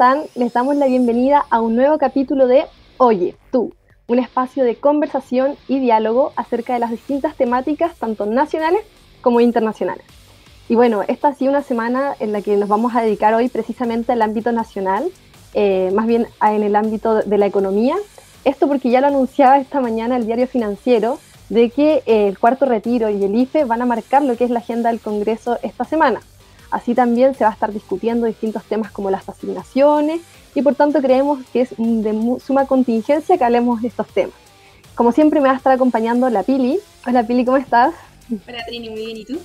están? Les damos la bienvenida a un nuevo capítulo de Oye, tú, un espacio de conversación y diálogo acerca de las distintas temáticas, tanto nacionales como internacionales. Y bueno, esta ha sido una semana en la que nos vamos a dedicar hoy precisamente al ámbito nacional, eh, más bien en el ámbito de la economía. Esto porque ya lo anunciaba esta mañana el diario financiero, de que el cuarto retiro y el IFE van a marcar lo que es la agenda del Congreso esta semana. Así también se va a estar discutiendo distintos temas como las asignaciones y por tanto creemos que es de suma contingencia que hablemos de estos temas. Como siempre me va a estar acompañando la Pili. Hola Pili, ¿cómo estás? Hola Trini, muy bien, ¿y tú?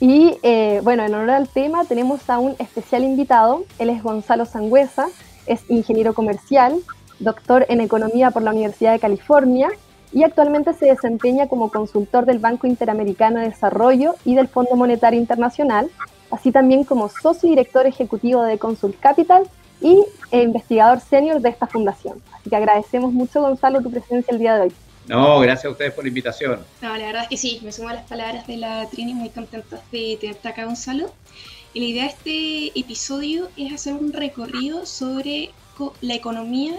Y eh, bueno, en honor al tema tenemos a un especial invitado, él es Gonzalo Sangüesa, es ingeniero comercial, doctor en economía por la Universidad de California y actualmente se desempeña como consultor del Banco Interamericano de Desarrollo y del Fondo Monetario Internacional, así también como socio y director ejecutivo de Consult Capital y investigador senior de esta fundación. Así que agradecemos mucho, Gonzalo, tu presencia el día de hoy. No, gracias a ustedes por la invitación. No, la verdad es que sí, me sumo a las palabras de la Trini, muy contentos de tenerte acá, Gonzalo. Y la idea de este episodio es hacer un recorrido sobre la economía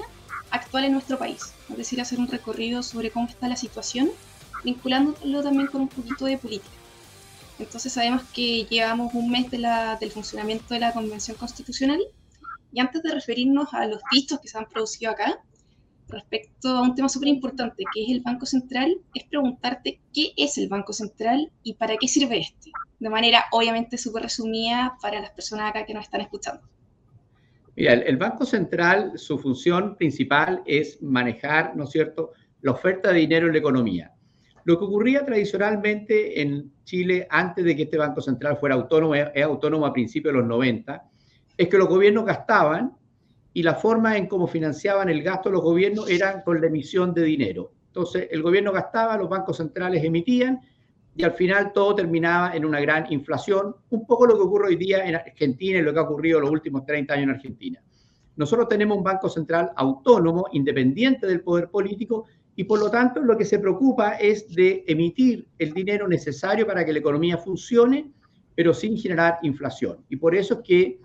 actual en nuestro país, es decir, hacer un recorrido sobre cómo está la situación, vinculándolo también con un poquito de política. Entonces sabemos que llevamos un mes de la, del funcionamiento de la Convención Constitucional y antes de referirnos a los vistos que se han producido acá, respecto a un tema súper importante que es el Banco Central, es preguntarte qué es el Banco Central y para qué sirve este, de manera obviamente súper resumida para las personas acá que nos están escuchando. Mira, el, Banco Central, su función principal es manejar, ¿no es cierto?, la oferta de dinero en la economía. Lo que ocurría tradicionalmente en Chile antes de que este Banco Central fuera autónomo, es autónomo a principios de los 90, es que los gobiernos gastaban y la forma en cómo financiaban el gasto de los gobiernos era con la emisión de dinero. Entonces, el gobierno gastaba, los bancos centrales emitían y al final todo terminaba en una gran inflación, un poco lo que ocurre hoy día en Argentina y lo que ha ocurrido los últimos 30 años en Argentina. Nosotros tenemos un banco central autónomo, independiente del poder político, y por lo tanto lo que se preocupa es de emitir el dinero necesario para que la economía funcione, pero sin generar inflación. Y por eso es que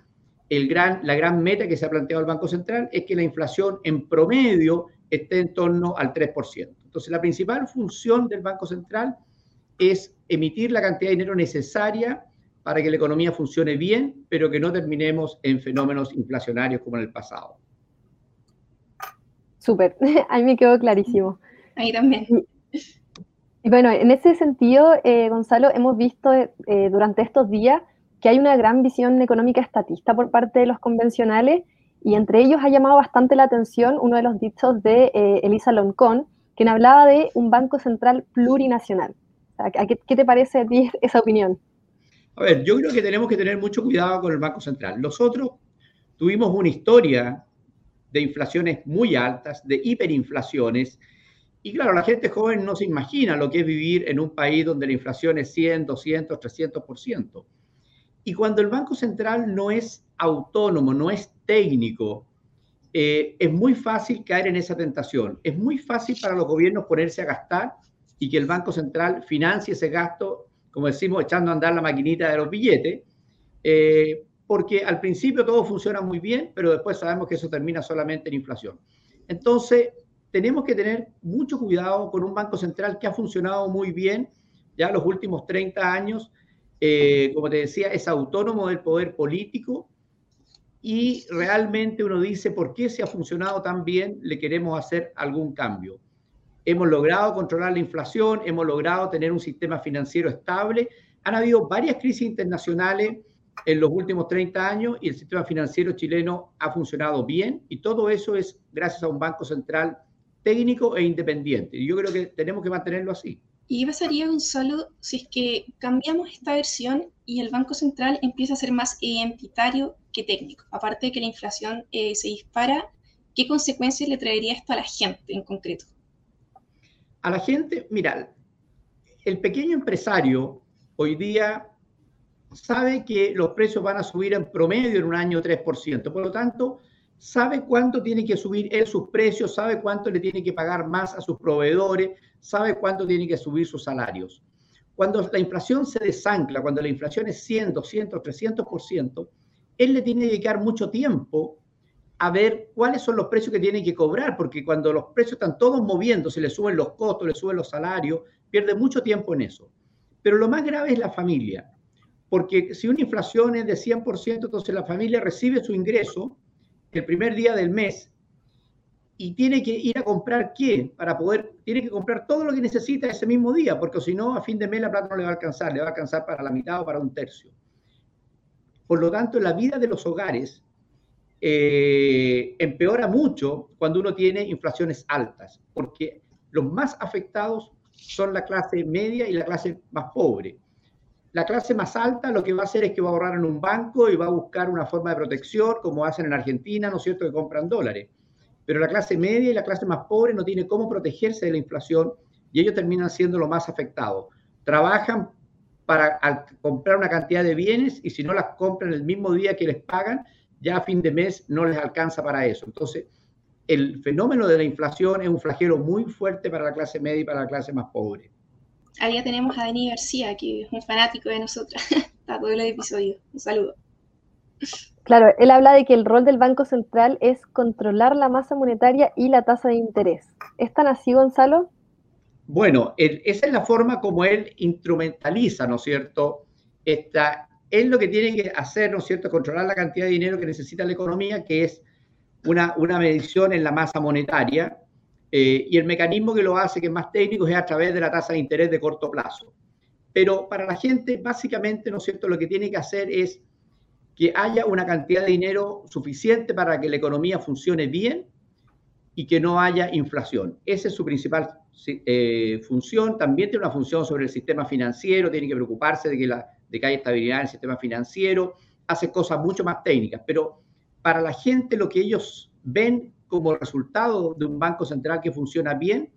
la gran meta que se ha planteado el Banco Central es que la inflación en promedio esté en torno al 3%. Entonces, la principal función del Banco Central es emitir la cantidad de dinero necesaria para que la economía funcione bien, pero que no terminemos en fenómenos inflacionarios como en el pasado. Súper, ahí me quedó clarísimo. Ahí también. Y bueno, en ese sentido, eh, Gonzalo, hemos visto eh, durante estos días que hay una gran visión económica estatista por parte de los convencionales y entre ellos ha llamado bastante la atención uno de los dichos de eh, Elisa Loncón, quien hablaba de un banco central plurinacional. ¿qué, ¿Qué te parece a ti esa opinión? A ver, yo creo que tenemos que tener mucho cuidado con el Banco Central. Nosotros tuvimos una historia de inflaciones muy altas, de hiperinflaciones, y claro, la gente joven no se imagina lo que es vivir en un país donde la inflación es 100, 200, 300%. Y cuando el Banco Central no es autónomo, no es técnico, eh, es muy fácil caer en esa tentación. Es muy fácil para los gobiernos ponerse a gastar y que el Banco Central financie ese gasto, como decimos, echando a andar la maquinita de los billetes, eh, porque al principio todo funciona muy bien, pero después sabemos que eso termina solamente en inflación. Entonces, tenemos que tener mucho cuidado con un Banco Central que ha funcionado muy bien ya los últimos 30 años eh, como te decía, es autónomo del poder político y realmente uno dice, ¿por qué se ha funcionado tan bien? Le queremos hacer algún cambio. Hemos logrado controlar la inflación, hemos logrado tener un sistema financiero estable. Han habido varias crisis internacionales en los últimos 30 años y el sistema financiero chileno ha funcionado bien y todo eso es gracias a un banco central técnico e independiente. Y yo creo que tenemos que mantenerlo así. ¿Y qué pasaría, Gonzalo, si es que cambiamos esta versión y el Banco Central empieza a ser más identitario que técnico? Aparte de que la inflación eh, se dispara, ¿qué consecuencias le traería esto a la gente en concreto? A la gente, mira, el pequeño empresario hoy día sabe que los precios van a subir en promedio en un año 3%. Por lo tanto, sabe cuánto tiene que subir él sus precios, sabe cuánto le tiene que pagar más a sus proveedores, sabe cuánto tiene que subir sus salarios. Cuando la inflación se desancla, cuando la inflación es 100, 200, 300%, él le tiene que dedicar mucho tiempo a ver cuáles son los precios que tienen que cobrar, porque cuando los precios están todos moviendo, se le suben los costos, le suben los salarios, pierde mucho tiempo en eso. Pero lo más grave es la familia, porque si una inflación es de 100%, entonces la familia recibe su ingreso el primer día del mes y tiene que ir a comprar qué para poder, tiene que comprar todo lo que necesita ese mismo día, porque si no, a fin de mes la plata no le va a alcanzar, le va a alcanzar para la mitad o para un tercio. Por lo tanto, la vida de los hogares eh, empeora mucho cuando uno tiene inflaciones altas, porque los más afectados son la clase media y la clase más pobre. La clase más alta lo que va a hacer es que va a ahorrar en un banco y va a buscar una forma de protección, como hacen en Argentina, ¿no es cierto?, que compran dólares pero la clase media y la clase más pobre no tiene cómo protegerse de la inflación y ellos terminan siendo los más afectados. Trabajan para comprar una cantidad de bienes y si no las compran el mismo día que les pagan, ya a fin de mes no les alcanza para eso. Entonces, el fenómeno de la inflación es un flagelo muy fuerte para la clase media y para la clase más pobre. Ahí ya tenemos a Dani García, que es un fanático de nosotras. Está todo el episodio. Un saludo. Claro, él habla de que el rol del Banco Central es controlar la masa monetaria y la tasa de interés. ¿Es tan así, Gonzalo? Bueno, esa es la forma como él instrumentaliza, ¿no es cierto? Esta, él lo que tiene que hacer, ¿no es cierto?, controlar la cantidad de dinero que necesita la economía, que es una, una medición en la masa monetaria, eh, y el mecanismo que lo hace, que es más técnico, es a través de la tasa de interés de corto plazo. Pero para la gente, básicamente, ¿no es cierto?, lo que tiene que hacer es que haya una cantidad de dinero suficiente para que la economía funcione bien y que no haya inflación. Esa es su principal eh, función. También tiene una función sobre el sistema financiero, tiene que preocuparse de que, la, de que haya estabilidad en el sistema financiero, hace cosas mucho más técnicas, pero para la gente lo que ellos ven como resultado de un banco central que funciona bien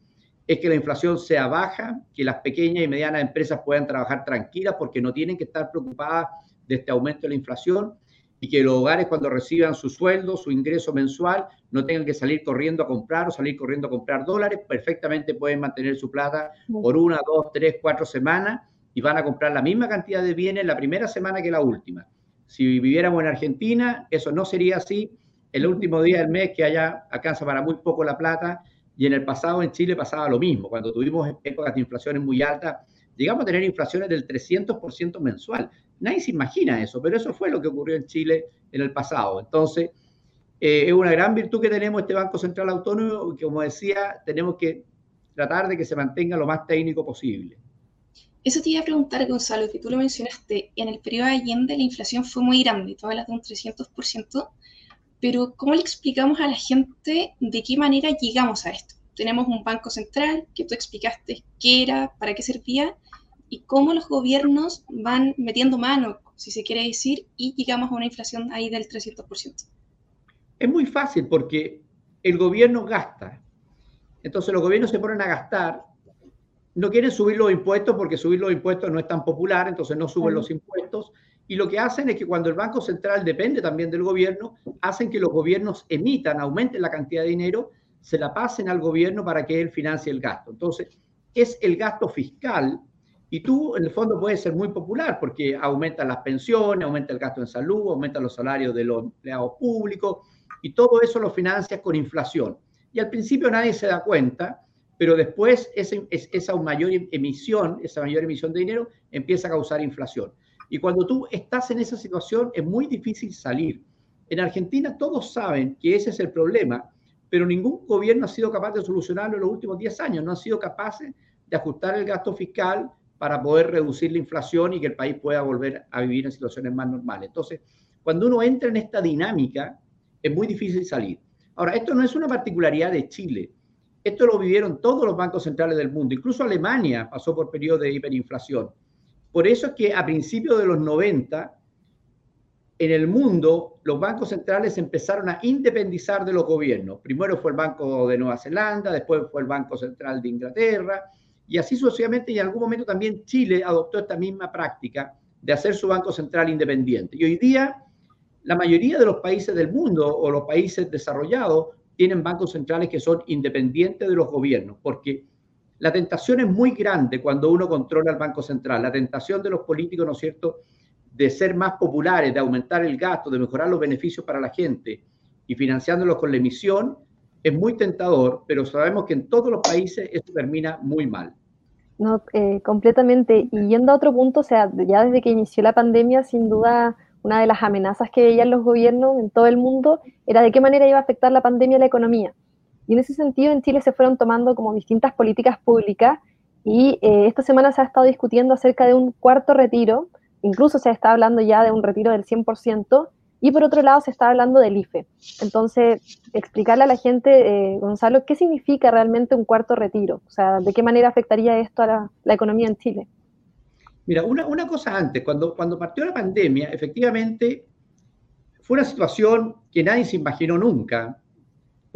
es que la inflación sea baja, que las pequeñas y medianas empresas puedan trabajar tranquilas porque no tienen que estar preocupadas de este aumento de la inflación y que los hogares cuando reciban su sueldo, su ingreso mensual, no tengan que salir corriendo a comprar o salir corriendo a comprar dólares, perfectamente pueden mantener su plata por una, dos, tres, cuatro semanas y van a comprar la misma cantidad de bienes la primera semana que la última. Si viviéramos en Argentina, eso no sería así. El último día del mes que allá alcanza para muy poco la plata y en el pasado en Chile pasaba lo mismo. Cuando tuvimos épocas de inflaciones muy altas, llegamos a tener inflaciones del 300% mensual. Nadie se imagina eso, pero eso fue lo que ocurrió en Chile en el pasado. Entonces, eh, es una gran virtud que tenemos este Banco Central Autónomo y como decía, tenemos que tratar de que se mantenga lo más técnico posible. Eso te iba a preguntar, Gonzalo, que tú lo mencionaste, en el periodo de Allende la inflación fue muy grande, tú hablas de un 300%, pero ¿cómo le explicamos a la gente de qué manera llegamos a esto? Tenemos un banco central que tú explicaste qué era, para qué servía, y cómo los gobiernos van metiendo mano, si se quiere decir, y llegamos a una inflación ahí del 300%. Es muy fácil porque el gobierno gasta. Entonces los gobiernos se ponen a gastar, no quieren subir los impuestos porque subir los impuestos no es tan popular, entonces no suben los impuestos. Y lo que hacen es que cuando el Banco Central depende también del gobierno, hacen que los gobiernos emitan, aumenten la cantidad de dinero, se la pasen al gobierno para que él financie el gasto. Entonces, es el gasto fiscal y tú, en el fondo, puedes ser muy popular porque aumenta las pensiones, aumenta el gasto en salud, aumenta los salarios de los empleados públicos y todo eso lo financias con inflación. Y al principio nadie se da cuenta, pero después esa, esa mayor emisión, esa mayor emisión de dinero empieza a causar inflación. Y cuando tú estás en esa situación es muy difícil salir. En Argentina todos saben que ese es el problema, pero ningún gobierno ha sido capaz de solucionarlo en los últimos 10 años. No han sido capaces de ajustar el gasto fiscal, para poder reducir la inflación y que el país pueda volver a vivir en situaciones más normales. Entonces, cuando uno entra en esta dinámica, es muy difícil salir. Ahora, esto no es una particularidad de Chile. Esto lo vivieron todos los bancos centrales del mundo. Incluso Alemania pasó por periodos de hiperinflación. Por eso es que a principios de los 90, en el mundo, los bancos centrales empezaron a independizar de los gobiernos. Primero fue el Banco de Nueva Zelanda, después fue el Banco Central de Inglaterra, y así sucesivamente, y en algún momento también Chile adoptó esta misma práctica de hacer su Banco Central independiente. Y hoy día, la mayoría de los países del mundo o los países desarrollados tienen bancos centrales que son independientes de los gobiernos, porque la tentación es muy grande cuando uno controla el Banco Central. La tentación de los políticos, ¿no es cierto?, de ser más populares, de aumentar el gasto, de mejorar los beneficios para la gente y financiándolos con la emisión, es muy tentador, pero sabemos que en todos los países esto termina muy mal. No, eh, completamente. Y yendo a otro punto, o sea, ya desde que inició la pandemia, sin duda, una de las amenazas que veían los gobiernos en todo el mundo era de qué manera iba a afectar la pandemia a la economía. Y en ese sentido, en Chile se fueron tomando como distintas políticas públicas y eh, esta semana se ha estado discutiendo acerca de un cuarto retiro, incluso se está hablando ya de un retiro del 100%, y por otro lado se está hablando del IFE. Entonces, explicarle a la gente, eh, Gonzalo, qué significa realmente un cuarto retiro, o sea, de qué manera afectaría esto a la, economía en Chile. Mira, una, una, cosa antes, cuando, cuando partió la pandemia, efectivamente fue una situación que nadie se imaginó nunca,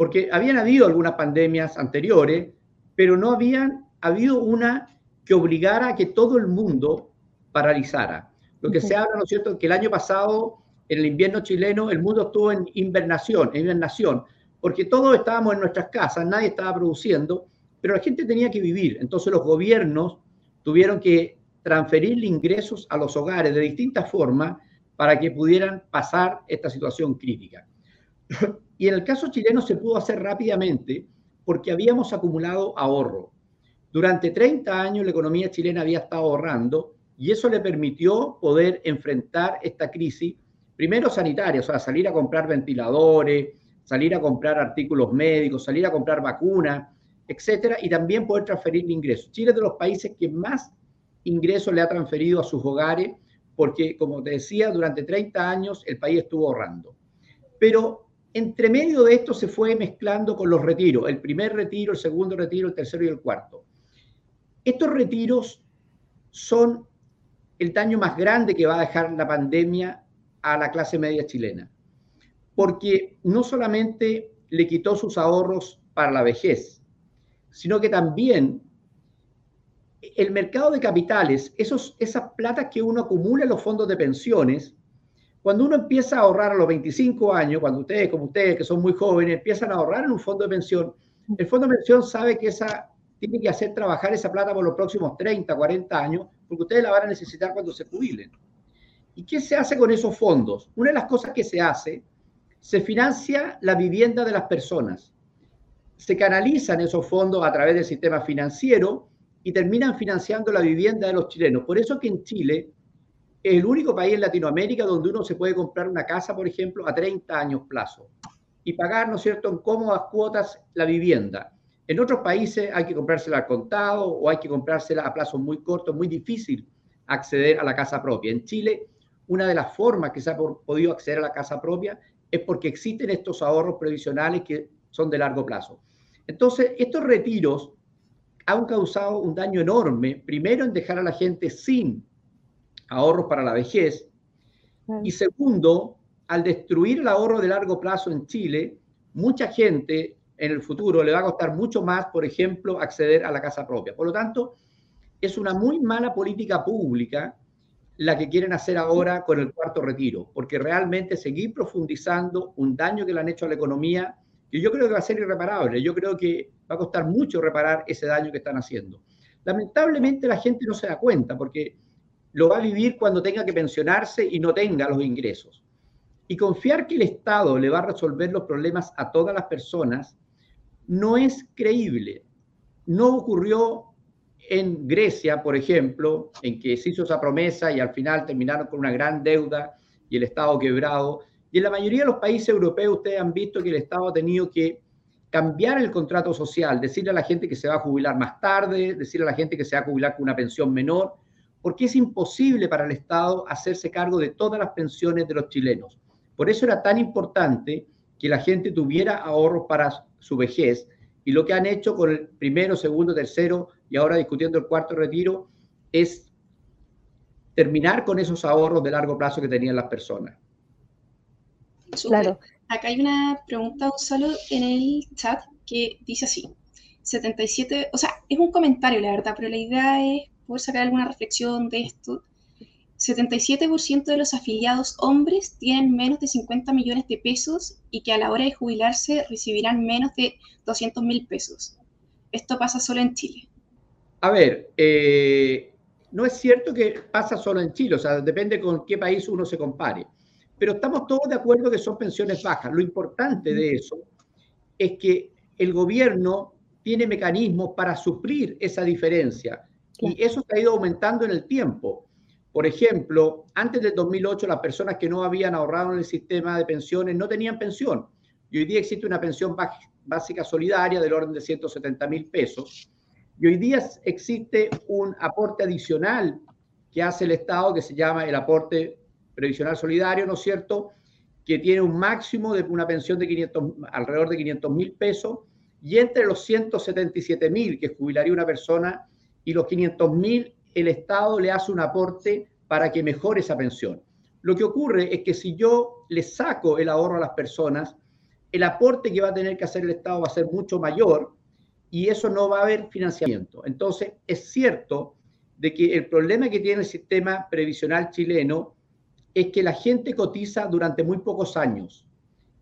porque habían habido algunas pandemias anteriores, pero no habían habido una que obligara a que todo el mundo paralizara. Lo que se habla, ¿no es cierto?, que el año pasado, en el invierno chileno, el mundo estuvo en invernación, en invernación, porque todos estábamos en nuestras casas, nadie estaba produciendo, pero la gente tenía que vivir. Entonces los gobiernos tuvieron que transferir ingresos a los hogares de distintas formas para que pudieran pasar esta situación crítica. Y en el caso chileno se pudo hacer rápidamente porque habíamos acumulado ahorro. Durante 30 años la economía chilena había estado ahorrando y eso le permitió poder enfrentar esta crisis, primero sanitaria, o sea, salir a comprar ventiladores, salir a comprar artículos médicos, salir a comprar vacunas, etcétera, y también poder transferir ingresos. Chile es de los países que más ingresos le ha transferido a sus hogares, porque, como te decía, durante 30 años el país estuvo ahorrando. Pero entre medio de esto se fue mezclando con los retiros, el primer retiro, el segundo retiro, el tercero y el cuarto. Estos retiros son el daño más grande que va a dejar la pandemia a la clase media chilena, porque no solamente le quitó sus ahorros para la vejez, sino que también el mercado de capitales, esas platas que uno acumula en los fondos de pensiones, cuando uno empieza a ahorrar a los 25 años, cuando ustedes, como ustedes, que son muy jóvenes, empiezan a ahorrar en un fondo de pensión, el fondo de pensión sabe que esa tiene que hacer trabajar esa plata por los próximos 30, 40 años, porque ustedes la van a necesitar cuando se jubilen. ¿Y qué se hace con esos fondos? Una de las cosas que se hace, se financia la vivienda de las personas. Se canalizan esos fondos a través del sistema financiero y terminan financiando la vivienda de los chilenos. Por eso que en Chile el único país en Latinoamérica donde uno se puede comprar una casa, por ejemplo, a 30 años plazo y pagar, ¿no es cierto?, en cómodas cuotas la vivienda. En otros países hay que comprársela al contado o hay que comprársela a plazos muy cortos, muy difícil acceder a la casa propia. En Chile, una de las formas que se ha podido acceder a la casa propia es porque existen estos ahorros previsionales que son de largo plazo. Entonces, estos retiros han causado un daño enorme, primero en dejar a la gente sin ahorros para la vejez, y segundo, al destruir el ahorro de largo plazo en Chile, mucha gente en el futuro le va a costar mucho más, por ejemplo, acceder a la casa propia. Por lo tanto, es una muy mala política pública la que quieren hacer ahora con el cuarto retiro, porque realmente seguir profundizando un daño que le han hecho a la economía, que yo creo que va a ser irreparable, yo creo que va a costar mucho reparar ese daño que están haciendo. Lamentablemente la gente no se da cuenta, porque lo va a vivir cuando tenga que pensionarse y no tenga los ingresos. Y confiar que el Estado le va a resolver los problemas a todas las personas no es creíble. No ocurrió en Grecia, por ejemplo, en que se hizo esa promesa y al final terminaron con una gran deuda y el Estado quebrado. Y en la mayoría de los países europeos ustedes han visto que el Estado ha tenido que cambiar el contrato social, decirle a la gente que se va a jubilar más tarde, decirle a la gente que se va a jubilar con una pensión menor, porque es imposible para el Estado hacerse cargo de todas las pensiones de los chilenos. Por eso era tan importante que la gente tuviera ahorros para su vejez. Y lo que han hecho con el primero, segundo, tercero y ahora discutiendo el cuarto retiro es terminar con esos ahorros de largo plazo que tenían las personas. Claro. Acá hay una pregunta, solo en el chat que dice así. 77, o sea, es un comentario, la verdad, pero la idea es poder sacar alguna reflexión de esto. 77% de los afiliados hombres tienen menos de 50 millones de pesos y que a la hora de jubilarse recibirán menos de 200 mil pesos. Esto pasa solo en Chile. A ver, eh, no es cierto que pasa solo en Chile, o sea, depende con qué país uno se compare. pero estamos todos de acuerdo que son pensiones bajas. Lo importante de eso es que el gobierno tiene mecanismos para suplir esa diferencia y eso se ha ido aumentando en el tiempo. Por ejemplo, antes del 2008 las personas que no habían ahorrado en el sistema de pensiones no tenían pensión. Y hoy día existe una pensión básica solidaria del orden de 170 mil pesos. Y hoy día existe un aporte adicional que hace el Estado que se llama el aporte previsional solidario, ¿no es cierto? Que tiene un máximo de una pensión de 500, alrededor de 500 mil pesos y entre los 177 mil que jubilaría una persona y los 500 mil el Estado le hace un aporte para que mejore esa pensión. Lo que ocurre es que si yo le saco el ahorro a las personas, el aporte que va a tener que hacer el Estado va a ser mucho mayor y eso no va a haber financiamiento. Entonces, es cierto de que el problema que tiene el sistema previsional chileno es que la gente cotiza durante muy pocos años.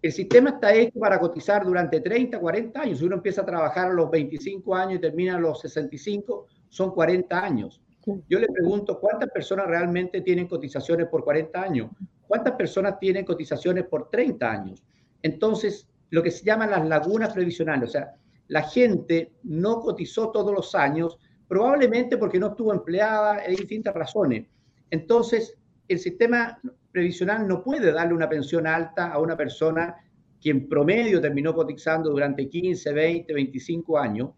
El sistema está hecho para cotizar durante 30, 40 años. Si uno empieza a trabajar a los 25 años y termina a los 65, son 40 años. Yo le pregunto, ¿cuántas personas realmente tienen cotizaciones por 40 años? ¿Cuántas personas tienen cotizaciones por 30 años? Entonces, lo que se llaman las lagunas previsionales, o sea, la gente no cotizó todos los años, probablemente porque no estuvo empleada, hay distintas razones. Entonces, el sistema previsional no puede darle una pensión alta a una persona que en promedio terminó cotizando durante 15, 20, 25 años,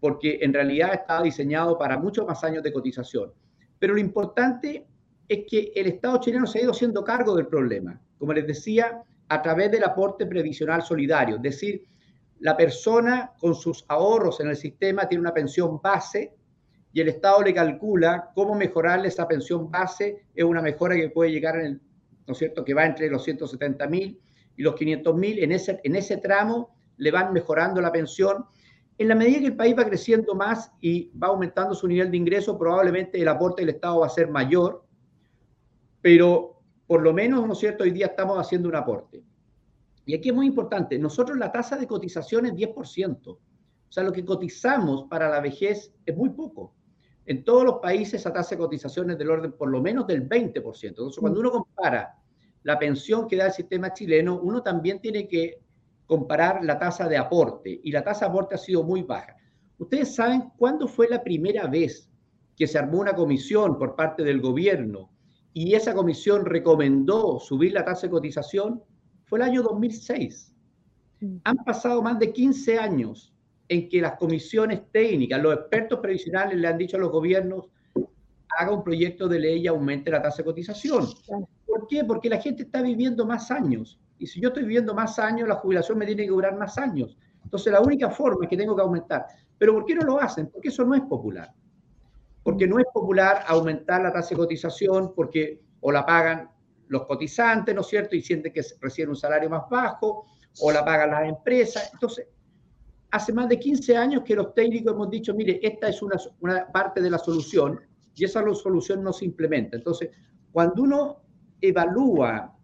porque en realidad está diseñado para muchos más años de cotización. Pero lo importante es que el Estado chileno se ha ido haciendo cargo del problema, como les decía, a través del aporte previsional solidario, es decir, la persona con sus ahorros en el sistema tiene una pensión base y el Estado le calcula cómo mejorarle esa pensión base, es una mejora que puede llegar en el, ¿no es cierto?, que va entre los 170 mil y los 500 mil, en ese, en ese tramo le van mejorando la pensión en la medida que el país va creciendo más y va aumentando su nivel de ingreso, probablemente el aporte del Estado va a ser mayor, pero por lo menos, ¿no es cierto?, hoy día estamos haciendo un aporte. Y aquí es muy importante, nosotros la tasa de cotización es 10%, o sea, lo que cotizamos para la vejez es muy poco. En todos los países esa tasa de cotización es del orden por lo menos del 20%. Entonces, cuando uno compara la pensión que da el sistema chileno, uno también tiene que comparar la tasa de aporte y la tasa de aporte ha sido muy baja. ¿Ustedes saben cuándo fue la primera vez que se armó una comisión por parte del gobierno y esa comisión recomendó subir la tasa de cotización? Fue el año 2006. Han pasado más de 15 años en que las comisiones técnicas, los expertos previsionales le han dicho a los gobiernos, haga un proyecto de ley y aumente la tasa de cotización. ¿Por qué? Porque la gente está viviendo más años y si yo estoy viviendo más años, la jubilación me tiene que durar más años. Entonces, la única forma es que tengo que aumentar. Pero ¿por qué no lo hacen? Porque eso no es popular. Porque no es popular aumentar la tasa de cotización porque o la pagan los cotizantes, ¿no es cierto? Y sienten que reciben un salario más bajo, o la pagan las empresas. Entonces, hace más de 15 años que los técnicos hemos dicho, mire, esta es una, una parte de la solución y esa solución no se implementa. Entonces, cuando uno evalúa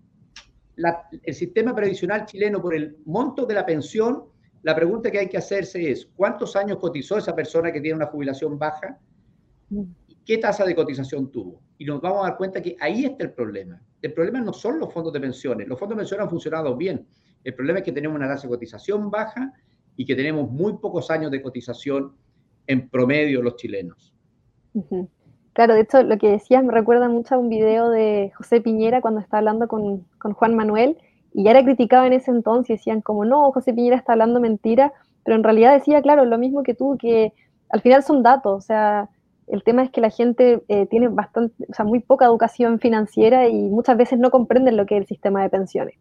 el sistema previsional chileno por el monto de la pensión, la pregunta que hay que hacerse es, ¿cuántos años cotizó esa persona que tiene una jubilación baja? ¿Qué tasa de cotización tuvo? Y nos vamos a dar cuenta que ahí está el problema. El problema no son los fondos de pensiones. Los fondos de pensiones han funcionado bien. El problema es que tenemos una tasa de cotización baja y que tenemos muy pocos años de cotización en promedio los chilenos. Claro, de hecho, lo que decías me recuerda mucho a un video de José Piñera cuando está hablando con, Juan Manuel, y ya era criticado en ese entonces, decían como, no, José Piñera está hablando mentira, pero en realidad decía, claro, lo mismo que tú, que al final son datos, o sea, el tema es que la gente eh, tiene bastante, o sea, muy poca educación financiera y muchas veces no comprenden lo que es el sistema de pensiones.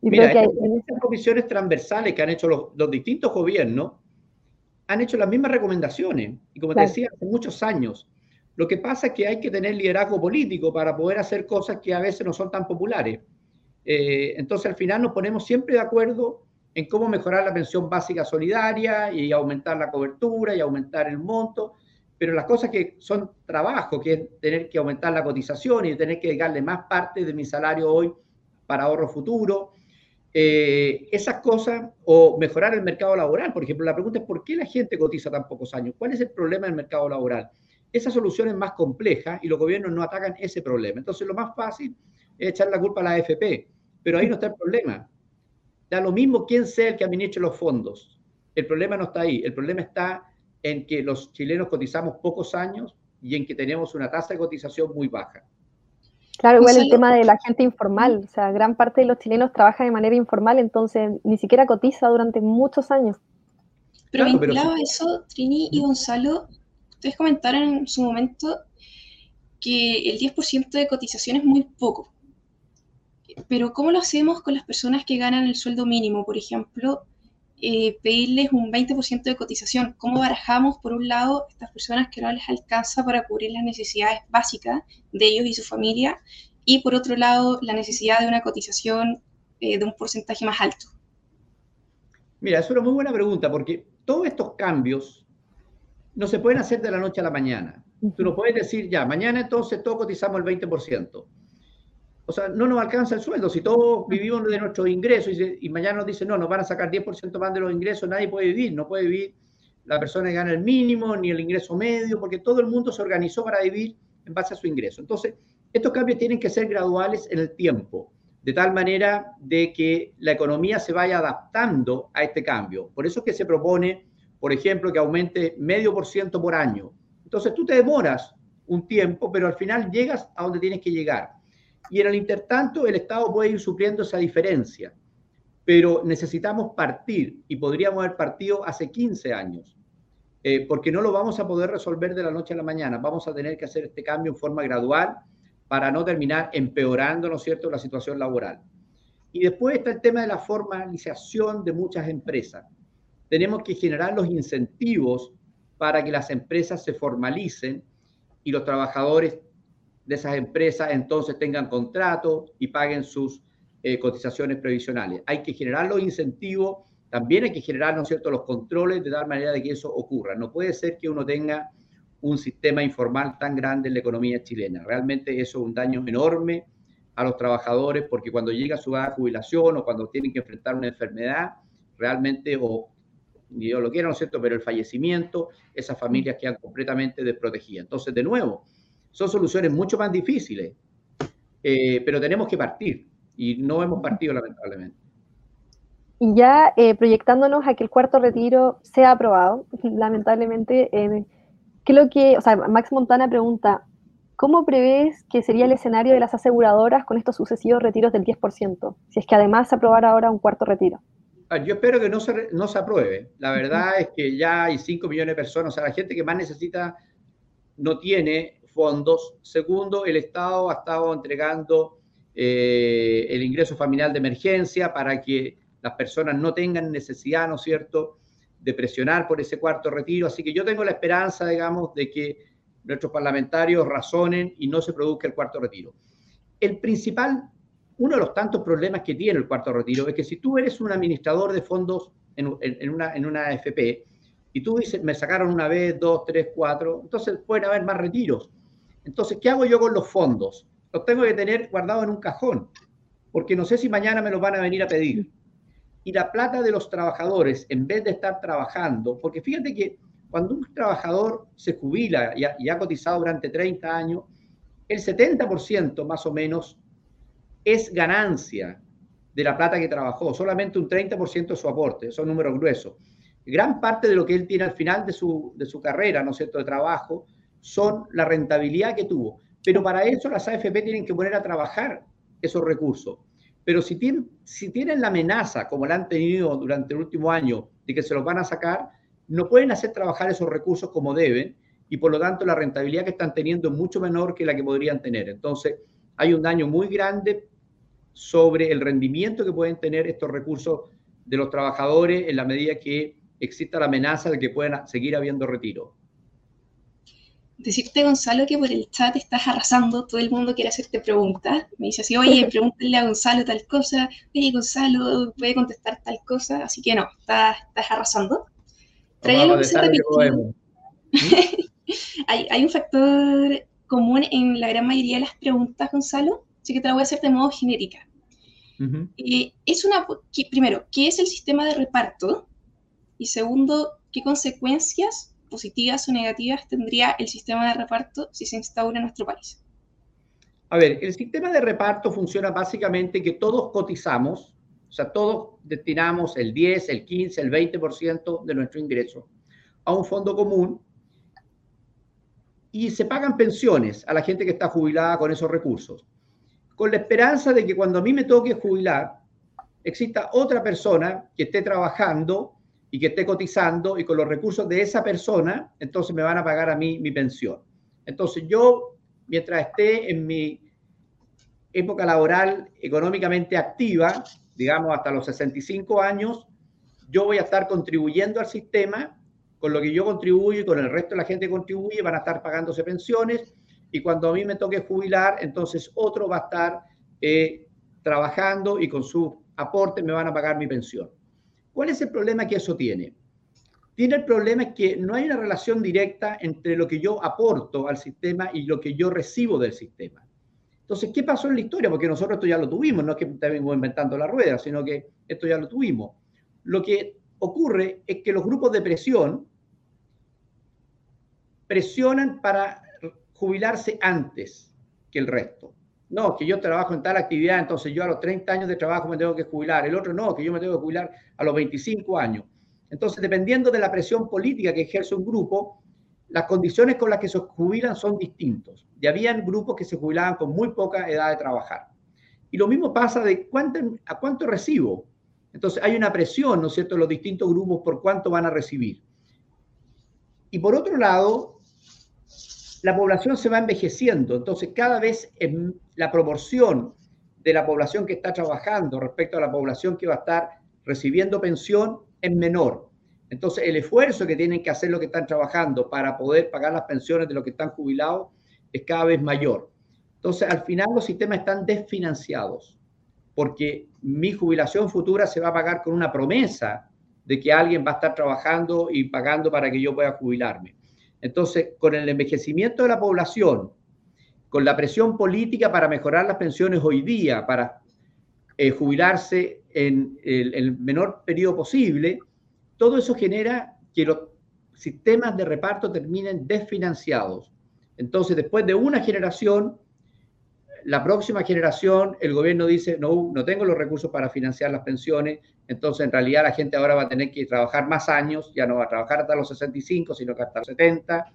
Y Mira, que en estas comisiones transversales que han hecho los, distintos gobiernos, han hecho las mismas recomendaciones, y como te decía, hace muchos años, lo que pasa es que hay que tener liderazgo político para poder hacer cosas que a veces no son tan populares. Eh, entonces, al final nos ponemos siempre de acuerdo en cómo mejorar la pensión básica solidaria y aumentar la cobertura y aumentar el monto, pero las cosas que son trabajo, que es tener que aumentar la cotización y tener que darle más parte de mi salario hoy para ahorro futuro, eh, esas cosas, o mejorar el mercado laboral, por ejemplo, la pregunta es ¿por qué la gente cotiza tan pocos años? ¿Cuál es el problema del mercado laboral? Esa solución es más compleja y los gobiernos no atacan ese problema. Entonces, lo más fácil es echar la culpa a la AFP. Pero ahí no está el problema. Da lo mismo quién sea el que administre los fondos. El problema no está ahí. El problema está en que los chilenos cotizamos pocos años y en que tenemos una tasa de cotización muy baja. Claro, igual el tema de la gente informal, o sea, gran parte de los chilenos trabaja de manera informal, entonces ni siquiera cotiza durante muchos años. Pero vinculado a eso, Trini y Gonzalo, ustedes comentaron en su momento que el 10% de cotización es muy poco. Pero ¿cómo lo hacemos con las personas que ganan el sueldo mínimo? Por ejemplo, eh, pedirles un 20% de cotización. ¿Cómo barajamos, por un lado, estas personas que no les alcanza para cubrir las necesidades básicas de ellos y su familia? Y por otro lado, la necesidad de una cotización eh, de un porcentaje más alto. Mira, es una muy buena pregunta porque todos estos cambios no se pueden hacer de la noche a la mañana. Tú no puedes decir, ya, mañana entonces todos cotizamos el 20% o sea, no nos alcanza el sueldo. Si todos vivimos de nuestros ingresos y, mañana nos dicen, no, nos van a sacar 10% más de los ingresos, nadie puede vivir. No puede vivir la persona que gana el mínimo ni el ingreso medio, porque todo el mundo se organizó para vivir en base a su ingreso. Entonces, estos cambios tienen que ser graduales en el tiempo, de tal manera de que la economía se vaya adaptando a este cambio. Por eso es que se propone, por ejemplo, que aumente medio por ciento por año. Entonces, tú te demoras un tiempo, pero al final llegas a donde tienes que llegar. Y en el intertanto, el Estado puede ir supliendo esa diferencia. Pero necesitamos partir, y podríamos haber partido hace 15 años, eh, porque no lo vamos a poder resolver de la noche a la mañana. Vamos a tener que hacer este cambio en forma gradual para no terminar empeorando, ¿no es cierto?, la situación laboral. Y después está el tema de la formalización de muchas empresas. Tenemos que generar los incentivos para que las empresas se formalicen y los trabajadores de esas empresas entonces tengan contrato y paguen sus eh, cotizaciones previsionales. Hay que generar los incentivos, también hay que generar, ¿no es cierto?, los controles de tal manera de que eso ocurra. No puede ser que uno tenga un sistema informal tan grande en la economía chilena. Realmente eso es un daño enorme a los trabajadores porque cuando llega su edad de jubilación o cuando tienen que enfrentar una enfermedad, realmente, o yo lo quiero, ¿no es cierto?, pero el fallecimiento, esas familias quedan completamente desprotegidas. Entonces, de nuevo, son soluciones mucho más difíciles, eh, pero tenemos que partir y no hemos partido lamentablemente. Y ya eh, proyectándonos a que el cuarto retiro sea aprobado, lamentablemente, eh, ¿qué lo que, o sea, Max Montana pregunta, ¿cómo prevés que sería el escenario de las aseguradoras con estos sucesivos retiros del 10%? Si es que además se aprobara ahora un cuarto retiro. Ah, yo espero que no se, no se apruebe. La verdad es que ya hay 5 millones de personas, o sea, la gente que más necesita no tiene fondos. Segundo, el Estado ha estado entregando eh, el ingreso familiar de emergencia para que las personas no tengan necesidad, ¿no es cierto?, de presionar por ese cuarto retiro. Así que yo tengo la esperanza, digamos, de que nuestros parlamentarios razonen y no se produzca el cuarto retiro. El principal, uno de los tantos problemas que tiene el cuarto retiro es que si tú eres un administrador de fondos en, una, en una AFP y tú dices, me sacaron una vez, dos, tres, cuatro, entonces pueden haber más retiros. Entonces, ¿qué hago yo con los fondos? Los tengo que tener guardados en un cajón, porque no sé si mañana me los van a venir a pedir. Y la plata de los trabajadores, en vez de estar trabajando, porque fíjate que cuando un trabajador se jubila y ha, y ha cotizado durante 30 años, el 70% más o menos es ganancia de la plata que trabajó, solamente un 30% de su aporte, son números gruesos. Gran parte de lo que él tiene al final de su, de su carrera, ¿no es cierto?, de trabajo, son la rentabilidad que tuvo. Pero para eso las AFP tienen que poner a trabajar esos recursos. Pero si tienen, si tienen la amenaza, como la han tenido durante el último año, de que se los van a sacar, no pueden hacer trabajar esos recursos como deben y por lo tanto la rentabilidad que están teniendo es mucho menor que la que podrían tener. Entonces, hay un daño muy grande sobre el rendimiento que pueden tener estos recursos de los trabajadores en la medida que exista la amenaza de que puedan seguir habiendo retiro. Decirte, Gonzalo, que por el chat estás arrasando, todo el mundo quiere hacerte preguntas. Me dice así, oye, pregúntale a Gonzalo tal cosa, oye, Gonzalo puede contestar tal cosa, así que no, estás, estás arrasando. Trae algo que se hay, hay un factor común en la gran mayoría de las preguntas, Gonzalo, así que te la voy a hacer de modo genérica. Eh, es una, primero, ¿qué es el sistema de reparto? Y segundo, ¿qué consecuencias positivas o negativas tendría el sistema de reparto si se instaura en nuestro país? A ver, el sistema de reparto funciona básicamente que todos cotizamos, o sea, todos destinamos el 10, el 15, el 20% de nuestro ingreso a un fondo común y se pagan pensiones a la gente que está jubilada con esos recursos, con la esperanza de que cuando a mí me toque jubilar, exista otra persona que esté trabajando y que esté cotizando y con los recursos de esa persona, entonces me van a pagar a mí mi pensión. Entonces yo, mientras esté en mi época laboral económicamente activa, digamos hasta los 65 años, yo voy a estar contribuyendo al sistema con lo que yo contribuyo y con el resto de la gente que contribuye, van a estar pagándose pensiones y cuando a mí me toque jubilar, entonces otro va a estar eh, trabajando y con su aporte me van a pagar mi pensión. ¿Cuál es el problema que eso tiene? Tiene el problema que no hay una relación directa entre lo que yo aporto al sistema y lo que yo recibo del sistema. Entonces, ¿qué pasó en la historia? Porque nosotros esto ya lo tuvimos, no es que estemos inventando la rueda, sino que esto ya lo tuvimos. Lo que ocurre es que los grupos de presión presionan para jubilarse antes que el resto. No, que yo trabajo en tal actividad, entonces yo a los 30 años de trabajo me tengo que jubilar. El otro no, que yo me tengo que jubilar a los 25 años. Entonces, dependiendo de la presión política que ejerce un grupo, las condiciones con las que se jubilan son distintos. Y habían grupos que se jubilaban con muy poca edad de trabajar. Y lo mismo pasa de cuánto, a cuánto recibo. Entonces, hay una presión, ¿no es cierto?, en los distintos grupos por cuánto van a recibir. Y por otro lado, la población se va envejeciendo, entonces cada vez la proporción de la población que está trabajando respecto a la población que va a estar recibiendo pensión es menor. Entonces el esfuerzo que tienen que hacer los que están trabajando para poder pagar las pensiones de los que están jubilados es cada vez mayor. Entonces al final los sistemas están desfinanciados porque mi jubilación futura se va a pagar con una promesa de que alguien va a estar trabajando y pagando para que yo pueda jubilarme. Entonces, con el envejecimiento de la población, con la presión política para mejorar las pensiones hoy día, para eh, jubilarse en el, menor periodo posible, todo eso genera que los sistemas de reparto terminen desfinanciados. Entonces, después de una generación, la próxima generación, el gobierno dice, no, no tengo los recursos para financiar las pensiones, entonces en realidad la gente ahora va a tener que trabajar más años, ya no va a trabajar hasta los 65, sino que hasta los 70,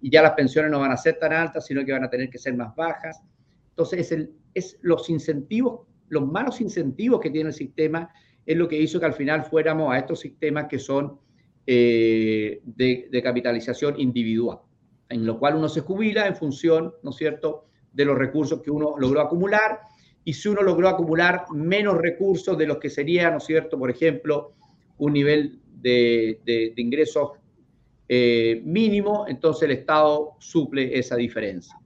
y ya las pensiones no van a ser tan altas, sino que van a tener que ser más bajas. Entonces es, el, los malos incentivos que tiene el sistema, es lo que hizo que al final fuéramos a estos sistemas que son eh, de, de capitalización individual, en lo cual uno se jubila en función, ¿no es cierto?, de los recursos que uno logró acumular y si uno logró acumular menos recursos de los que sería, ¿no es cierto?, por ejemplo, un nivel de, de, ingresos eh, mínimo, entonces el Estado suple esa diferencia.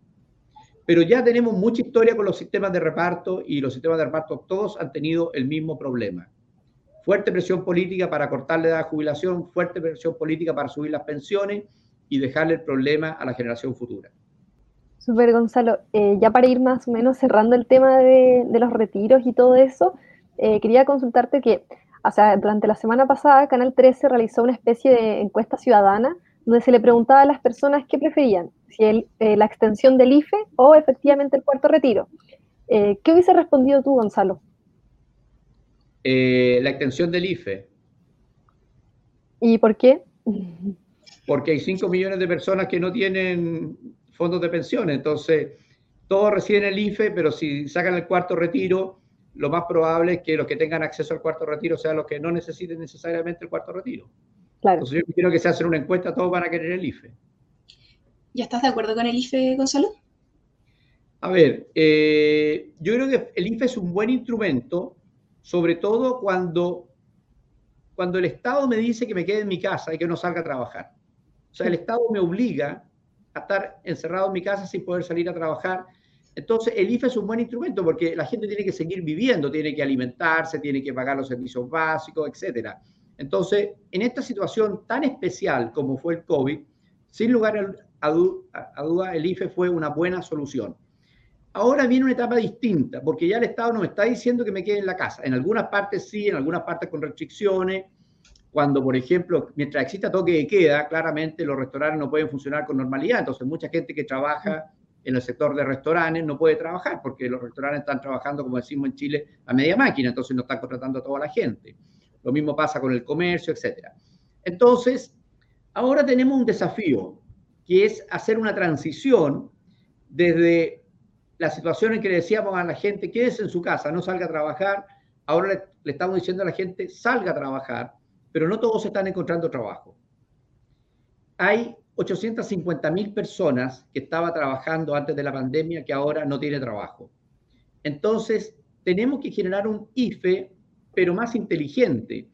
Pero ya tenemos mucha historia con los sistemas de reparto y los sistemas de reparto todos han tenido el mismo problema. Fuerte presión política para cortar la edad de jubilación, fuerte presión política para subir las pensiones y dejarle el problema a la generación futura. Super Gonzalo. Eh, ya para ir más o menos cerrando el tema de, los retiros y todo eso, eh, quería consultarte que, o sea, durante la semana pasada Canal 13 realizó una especie de encuesta ciudadana donde se le preguntaba a las personas qué preferían, si eh, la extensión del IFE o efectivamente el cuarto retiro. ¿Qué hubiese respondido tú, Gonzalo? la extensión del IFE. ¿Y por qué? Porque hay 5 millones de personas que no tienen fondos de pensiones. Entonces, todos reciben el IFE, pero si sacan el cuarto retiro, lo más probable es que los que tengan acceso al cuarto retiro sean los que no necesiten necesariamente el cuarto retiro. Claro. Entonces, yo quiero que se hace una encuesta, todos van a querer el IFE. ¿Ya estás de acuerdo con el IFE, Gonzalo? A ver, eh, yo creo que el IFE es un buen instrumento, sobre todo cuando, cuando el Estado me dice que me quede en mi casa y que no salga a trabajar. O sea, el Estado me obliga a estar encerrado en mi casa sin poder salir a trabajar. Entonces, el IFE es un buen instrumento porque la gente tiene que seguir viviendo, tiene que alimentarse, tiene que pagar los servicios básicos, etc. Entonces, en esta situación tan especial como fue el COVID, sin lugar a, duda, el IFE fue una buena solución. Ahora viene una etapa distinta, porque ya el Estado no me está diciendo que me quede en la casa. En algunas partes sí, en algunas partes con restricciones, cuando, por ejemplo, mientras exista toque de queda, claramente los restaurantes no pueden funcionar con normalidad. Entonces, mucha gente que trabaja en el sector de restaurantes no puede trabajar porque los restaurantes están trabajando, como decimos en Chile, a media máquina, entonces no están contratando a toda la gente. Lo mismo pasa con el comercio, etc. Entonces, ahora tenemos un desafío, que es hacer una transición desde la situación en que le decíamos a la gente, quédese en su casa, no salga a trabajar, ahora le, le estamos diciendo a la gente, salga a trabajar, pero no todos están encontrando trabajo. Hay 850 mil personas que estaba trabajando antes de la pandemia que ahora no tiene trabajo. Entonces, tenemos que generar un IFE, pero más inteligente,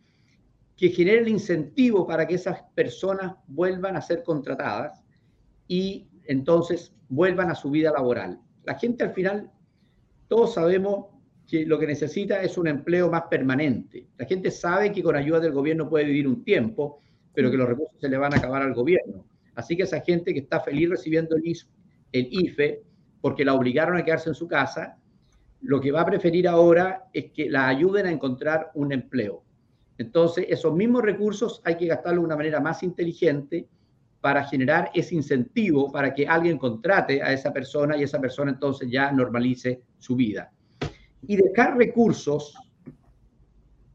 que genere el incentivo para que esas personas vuelvan a ser contratadas y entonces vuelvan a su vida laboral. La gente al final, todos sabemos que lo que necesita es un empleo más permanente. La gente sabe que con ayuda del gobierno puede vivir un tiempo, pero que los recursos se le van a acabar al gobierno. Así que esa gente que está feliz recibiendo el, IFE porque la obligaron a quedarse en su casa, lo que va a preferir ahora es que la ayuden a encontrar un empleo. Entonces, esos mismos recursos hay que gastarlos de una manera más inteligente para generar ese incentivo para que alguien contrate a esa persona y esa persona entonces ya normalice su vida. Y dejar recursos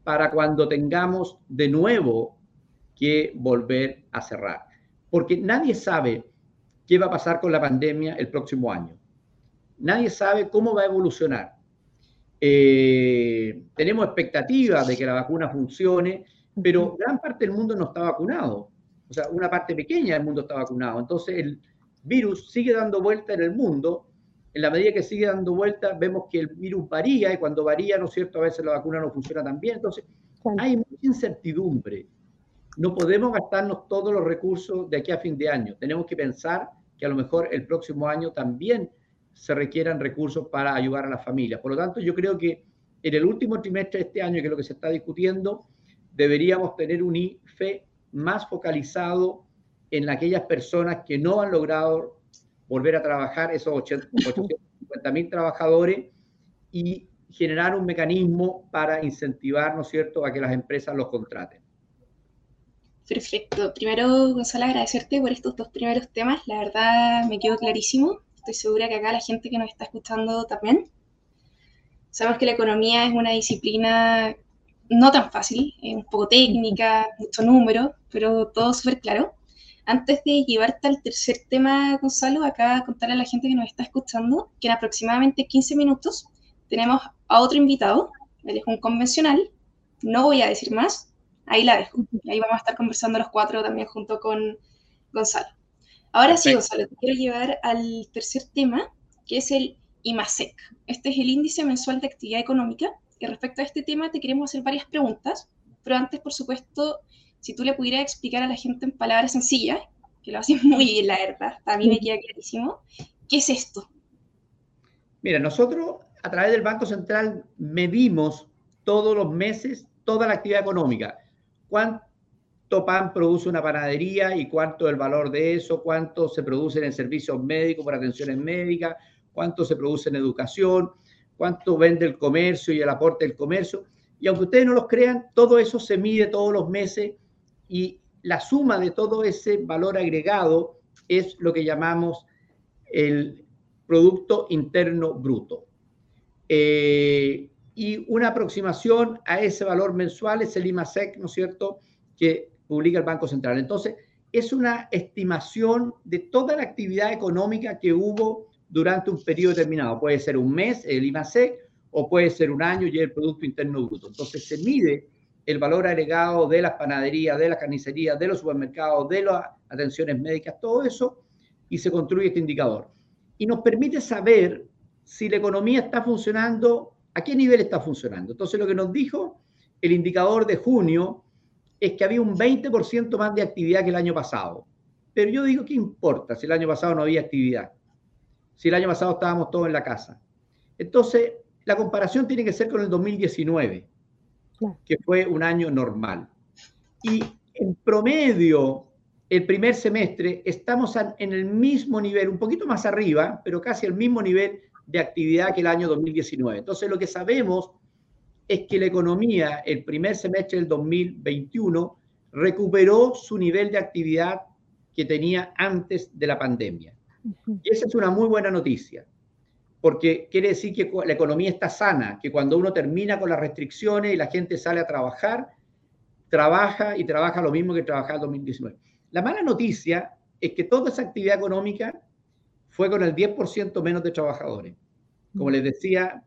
para cuando tengamos de nuevo que volver a cerrar. Porque nadie sabe qué va a pasar con la pandemia el próximo año. Nadie sabe cómo va a evolucionar. Eh, tenemos expectativas de que la vacuna funcione, pero gran parte del mundo no está vacunado. O sea, una parte pequeña del mundo está vacunado. Entonces, el virus sigue dando vuelta en el mundo. En la medida que sigue dando vuelta, vemos que el virus varía y cuando varía, ¿no es cierto? A veces la vacuna no funciona tan bien. Entonces, hay mucha incertidumbre. No podemos gastarnos todos los recursos de aquí a fin de año. Tenemos que pensar que a lo mejor el próximo año también se requieran recursos para ayudar a las familias. Por lo tanto, yo creo que en el último trimestre de este año, que es lo que se está discutiendo, deberíamos tener un IFE más focalizado en aquellas personas que no han logrado volver a trabajar, esos 850 mil trabajadores, y generar un mecanismo para incentivar, ¿no es cierto?, a que las empresas los contraten. Perfecto. Primero, Gonzalo, agradecerte por estos dos primeros temas. La verdad me quedó clarísimo. Estoy segura que acá la gente que nos está escuchando también. Sabemos que la economía es una disciplina no tan fácil, es un poco técnica, mucho número, pero todo súper claro. Antes de llevarte al tercer tema, Gonzalo, acá contarle a la gente que nos está escuchando que en aproximadamente 15 minutos tenemos a otro invitado, él es un convencional, no voy a decir más, ahí la dejo. Ahí vamos a estar conversando los cuatro también junto con Gonzalo. Ahora sí, Gonzalo, te quiero llevar al tercer tema, que es el IMASEC. Este es el índice mensual de actividad económica. Y respecto a este tema te queremos hacer varias preguntas, pero antes, por supuesto, si tú le pudieras explicar a la gente en palabras sencillas, que lo haces muy bien, la verdad, a mí me queda clarísimo, ¿qué es esto? Mira, nosotros a través del Banco Central medimos todos los meses toda la actividad económica. ¿Cuánto pan produce una panadería y cuánto el valor de eso, cuánto se produce en servicios médicos por atenciones médicas, cuánto se produce en educación, cuánto vende el comercio y el aporte del comercio. Y aunque ustedes no los crean, todo eso se mide todos los meses y la suma de todo ese valor agregado es lo que llamamos el Producto Interno Bruto. Eh, y una aproximación a ese valor mensual es el IMASEC, ¿no es cierto?, que publica el Banco Central. Entonces, es una estimación de toda la actividad económica que hubo durante un periodo determinado. Puede ser un mes, el IMASEC, o puede ser un año y el Producto Interno Bruto. Entonces, se mide el valor agregado de las panaderías, de las carnicerías, de los supermercados, de las atenciones médicas, todo eso, y se construye este indicador. Y nos permite saber si la economía está funcionando, a qué nivel está funcionando. Entonces, lo que nos dijo el indicador de junio es que había un 20% más de actividad que el año pasado. Pero yo digo, ¿qué importa si el año pasado no había actividad? Si el año pasado estábamos todos en la casa. Entonces, la comparación tiene que ser con el 2019, que fue un año normal. Y en promedio, el primer semestre, estamos en el mismo nivel, un poquito más arriba, pero casi el mismo nivel de actividad que el año 2019. Entonces, lo que sabemos es que la economía el primer semestre del 2021 recuperó su nivel de actividad que tenía antes de la pandemia. Y esa es una muy buena noticia, porque quiere decir que la economía está sana, que cuando uno termina con las restricciones y la gente sale a trabajar, trabaja y trabaja lo mismo que trabajaba en 2019. La mala noticia es que toda esa actividad económica fue con el 10% menos de trabajadores. Como les decía,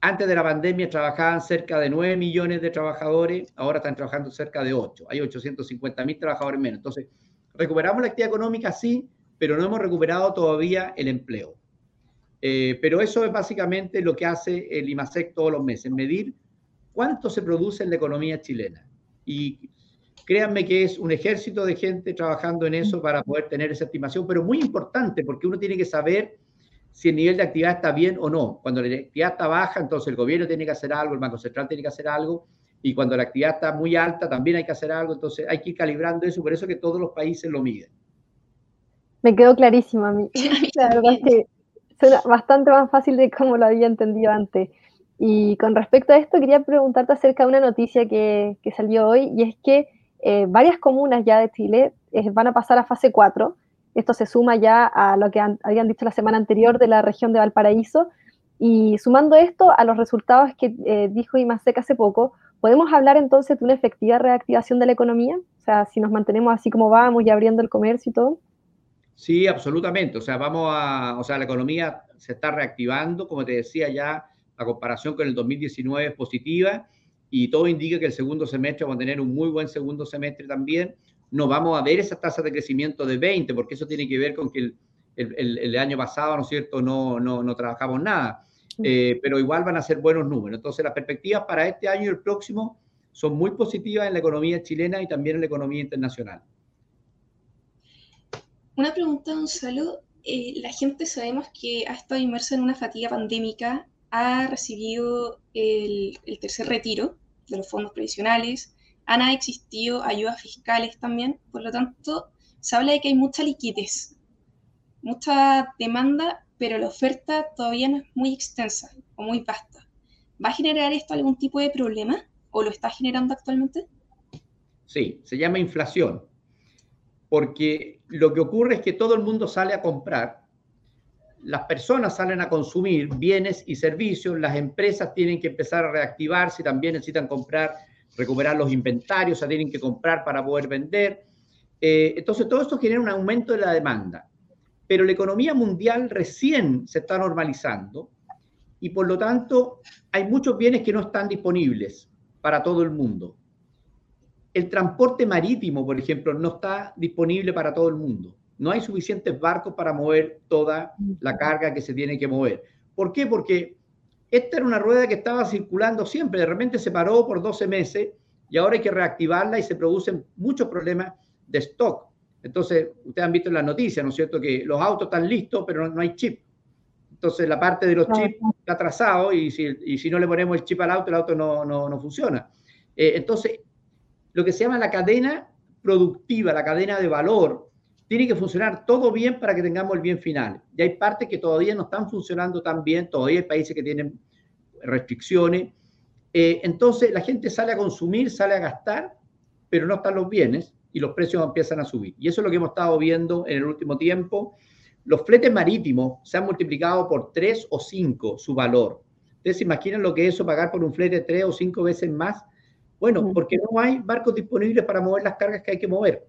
antes de la pandemia trabajaban cerca de 9 millones de trabajadores, ahora están trabajando cerca de 8. Hay 850 mil trabajadores menos. Entonces, recuperamos la actividad económica, sí, pero no hemos recuperado todavía el empleo. Eh, pero eso es básicamente lo que hace el IMASEC todos los meses, medir cuánto se produce en la economía chilena. Y créanme que es un ejército de gente trabajando en eso para poder tener esa estimación, pero muy importante porque uno tiene que saber si el nivel de actividad está bien o no. Cuando la actividad está baja, entonces el gobierno tiene que hacer algo, el Banco Central tiene que hacer algo, y cuando la actividad está muy alta, también hay que hacer algo, entonces hay que ir calibrando eso, por eso que todos los países lo miden. Me quedó clarísimo a mí. La verdad es que suena bastante más fácil de cómo lo había entendido antes. Y con respecto a esto, quería preguntarte acerca de una noticia que, que salió hoy, y es que eh, varias comunas ya de Chile eh, van a pasar a fase 4. Esto se suma ya a lo que habían dicho la semana anterior de la región de Valparaíso. Y sumando esto a los resultados que eh, dijo IMASEC hace poco, ¿podemos hablar entonces de una efectiva reactivación de la economía? O sea, si nos mantenemos así como vamos y abriendo el comercio y todo. Sí, absolutamente. O sea, vamos a, o sea, la economía se está reactivando, como te decía ya, la comparación con el 2019 es positiva y todo indica que el segundo semestre va a tener un muy buen segundo semestre también. No vamos a ver esa tasa de crecimiento de 20, porque eso tiene que ver con que el, el, el año pasado, ¿no es cierto?, no, no, no trabajamos nada, eh, pero igual van a ser buenos números. Entonces, las perspectivas para este año y el próximo son muy positivas en la economía chilena y también en la economía internacional. Una pregunta, Gonzalo. Eh, la gente sabemos que ha estado inmersa en una fatiga pandémica, ha recibido el, tercer retiro de los fondos previsionales, han existido ayudas fiscales también, por lo tanto, se habla de que hay mucha liquidez, mucha demanda, pero la oferta todavía no es muy extensa o muy vasta. ¿Va a generar esto algún tipo de problema o lo está generando actualmente? Sí, se llama inflación porque lo que ocurre es que todo el mundo sale a comprar, las personas salen a consumir bienes y servicios, las empresas tienen que empezar a reactivarse, también necesitan comprar, recuperar los inventarios, o sea, tienen que comprar para poder vender. Eh, entonces, todo esto genera un aumento de la demanda, pero la economía mundial recién se está normalizando y por lo tanto hay muchos bienes que no están disponibles para todo el mundo el transporte marítimo, por ejemplo, no está disponible para todo el mundo. No hay suficientes barcos para mover toda la carga que se tiene que mover. ¿Por qué? Porque esta era una rueda que estaba circulando siempre, de repente se paró por 12 meses y ahora hay que reactivarla y se producen muchos problemas de stock. Entonces, ustedes han visto en las noticias, ¿no es cierto?, que los autos están listos, pero no, hay chip. Entonces, la parte de los chips está atrasado y si, no le ponemos el chip al auto, el auto no, no, funciona. Eh, entonces, lo que se llama la cadena productiva, la cadena de valor. Tiene que funcionar todo bien para que tengamos el bien final. Y hay partes que todavía no están funcionando tan bien, todavía hay países que tienen restricciones. Eh, entonces la gente sale a consumir, sale a gastar, pero no están los bienes y los precios empiezan a subir. Y eso es lo que hemos estado viendo en el último tiempo. Los fletes marítimos se han multiplicado por tres o cinco su valor. Ustedes se imaginan lo que es eso, pagar por un flete tres o cinco veces más bueno, porque no hay barcos disponibles para mover las cargas que hay que mover.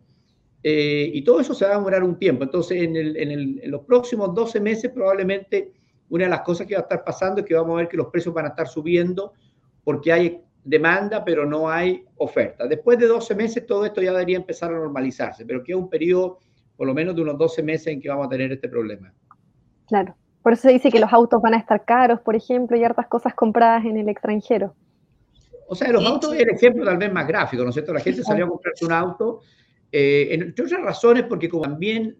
Eh, y todo eso se va a demorar un tiempo. Entonces, en, los próximos 12 meses, probablemente una de las cosas que va a estar pasando es que vamos a ver que los precios van a estar subiendo porque hay demanda, pero no hay oferta. Después de 12 meses, todo esto ya debería empezar a normalizarse, pero queda un periodo, por lo menos de unos 12 meses, en que vamos a tener este problema. Claro. Por eso se dice que los autos van a estar caros, por ejemplo, y hartas cosas compradas en el extranjero. O sea, los autos es el ejemplo tal vez más gráfico, ¿no es cierto? La gente salió a comprarse un auto, eh, entre otras razones, porque como también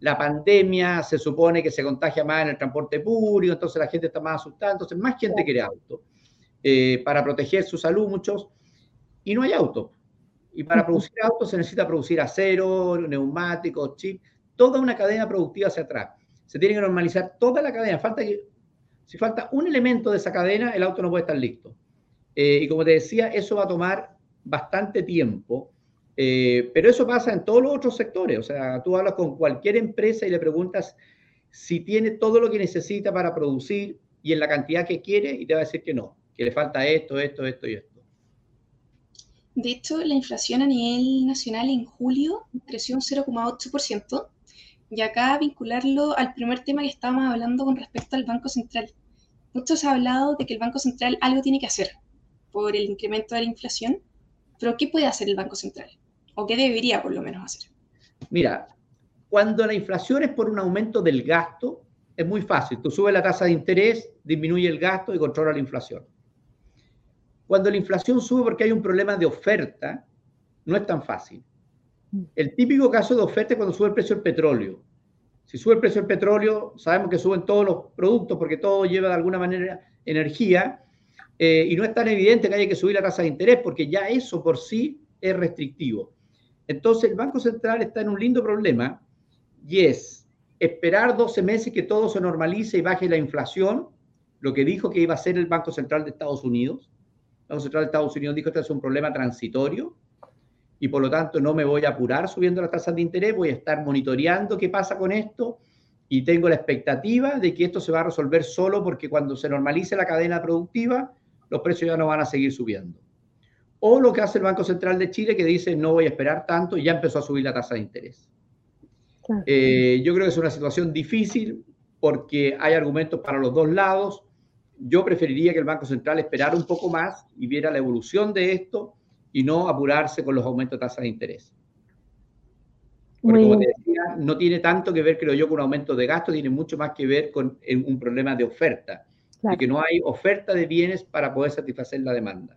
la pandemia se supone que se contagia más en el transporte público, entonces la gente está más asustada, entonces más gente quiere auto. Eh, para proteger su salud, muchos, y no hay auto. Y para producir autos se necesita producir acero, neumáticos, chips, toda una cadena productiva hacia atrás. Se tiene que normalizar toda la cadena. Falta que, si falta un elemento de esa cadena, el auto no puede estar listo. Eh, y como te decía, eso va a tomar bastante tiempo. Eh, pero eso pasa en todos los otros sectores. O sea, tú hablas con cualquier empresa y le preguntas si tiene todo lo que necesita para producir y en la cantidad que quiere y te va a decir que no, que le falta esto, esto, esto y esto. De hecho, la inflación a nivel nacional en julio creció un 0,8%, y acá vincularlo al primer tema que estábamos hablando con respecto al Banco Central. Muchos han hablado de que el Banco Central algo tiene que hacer por el incremento de la inflación, pero ¿qué puede hacer el Banco Central? ¿O qué debería por lo menos hacer? Mira, cuando la inflación es por un aumento del gasto, es muy fácil. Tú subes la tasa de interés, disminuye el gasto y controla la inflación. Cuando la inflación sube porque hay un problema de oferta, no es tan fácil. El típico caso de oferta es cuando sube el precio del petróleo. Si sube el precio del petróleo, sabemos que suben todos los productos porque todo lleva de alguna manera energía eh, y no es tan evidente que haya que subir la tasa de interés porque ya eso por sí es restrictivo. Entonces el Banco Central está en un lindo problema y es esperar 12 meses que todo se normalice y baje la inflación, lo que dijo que iba a hacer el Banco Central de Estados Unidos, Banco Central de Estados Unidos dijo que este es un problema transitorio y por lo tanto no me voy a apurar subiendo las tasas de interés, voy a estar monitoreando qué pasa con esto y tengo la expectativa de que esto se va a resolver solo porque cuando se normalice la cadena productiva, los precios ya no van a seguir subiendo. O lo que hace el Banco Central de Chile que dice no voy a esperar tanto y ya empezó a subir la tasa de interés. Eh, yo creo que es una situación difícil porque hay argumentos para los dos lados yo preferiría que el Banco Central esperara un poco más y viera la evolución de esto y no apurarse con los aumentos de tasa de interés. Porque como te decía, no tiene tanto que ver, creo yo, con un aumento de gasto, tiene mucho más que ver con un problema de oferta, de que no hay oferta de bienes para poder satisfacer la demanda.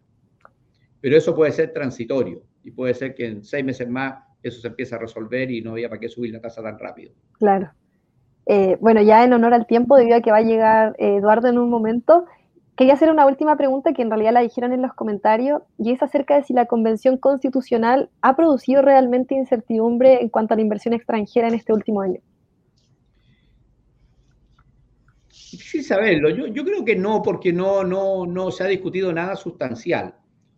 Pero eso puede ser transitorio y puede ser que en seis meses más eso se empiece a resolver y no había para qué subir la tasa tan rápido. Claro. Eh, bueno, ya en honor al tiempo, debido a que va a llegar eh, Eduardo en un momento, quería hacer una última pregunta que en realidad la dijeron en los comentarios, y es acerca de si la Convención Constitucional ha producido realmente incertidumbre en cuanto a la inversión extranjera en este último año. Difícil saberlo. Yo, yo creo que no, porque no, no, no se ha discutido nada sustancial.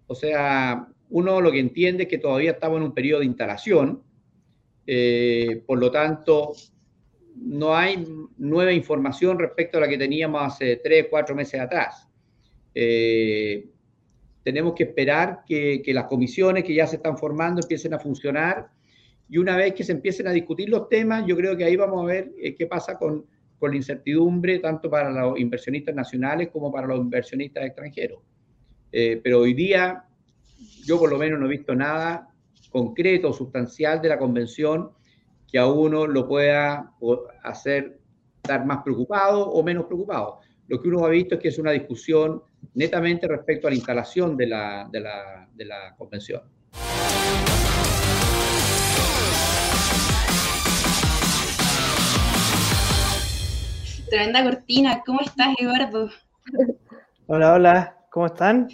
O sea, uno lo que entiende es que todavía estamos en un periodo de instalación, eh, por lo tanto, no hay nueva información respecto a la que teníamos hace tres, cuatro meses atrás. Eh, tenemos que esperar que, las comisiones que ya se están formando empiecen a funcionar y una vez que se empiecen a discutir los temas, yo creo que ahí vamos a ver eh, qué pasa con, con, la incertidumbre tanto para los inversionistas nacionales como para los inversionistas extranjeros. Eh, pero hoy día yo por lo menos no he visto nada concreto sustancial de la convención que a uno lo pueda hacer estar más preocupado o menos preocupado. Lo que uno ha visto es que es una discusión netamente respecto a la instalación de la, de la, de la convención. Tremenda cortina, ¿cómo estás, Eduardo? Hola, hola, ¿cómo están?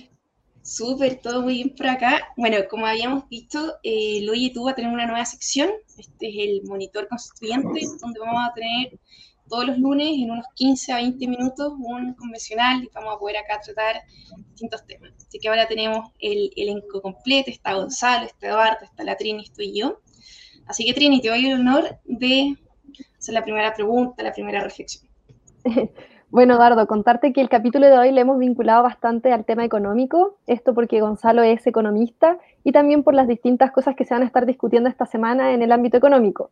Súper, todo muy bien por acá. Bueno, como habíamos visto, eh, Loye tuvo a tener una nueva sección. Este es el monitor constituyente, donde vamos a tener todos los lunes, en unos 15 a 20 minutos, un convencional y vamos a poder acá tratar distintos temas. Así que ahora tenemos el elenco completo, está Gonzalo, está Eduardo, está la Trini, estoy yo. Así que Trini, te doy el honor de hacer la primera pregunta, la primera reflexión. Bueno, Eduardo, contarte que el capítulo de hoy le hemos vinculado bastante al tema económico, esto porque Gonzalo es economista y también por las distintas cosas que se van a estar discutiendo esta semana en el ámbito económico.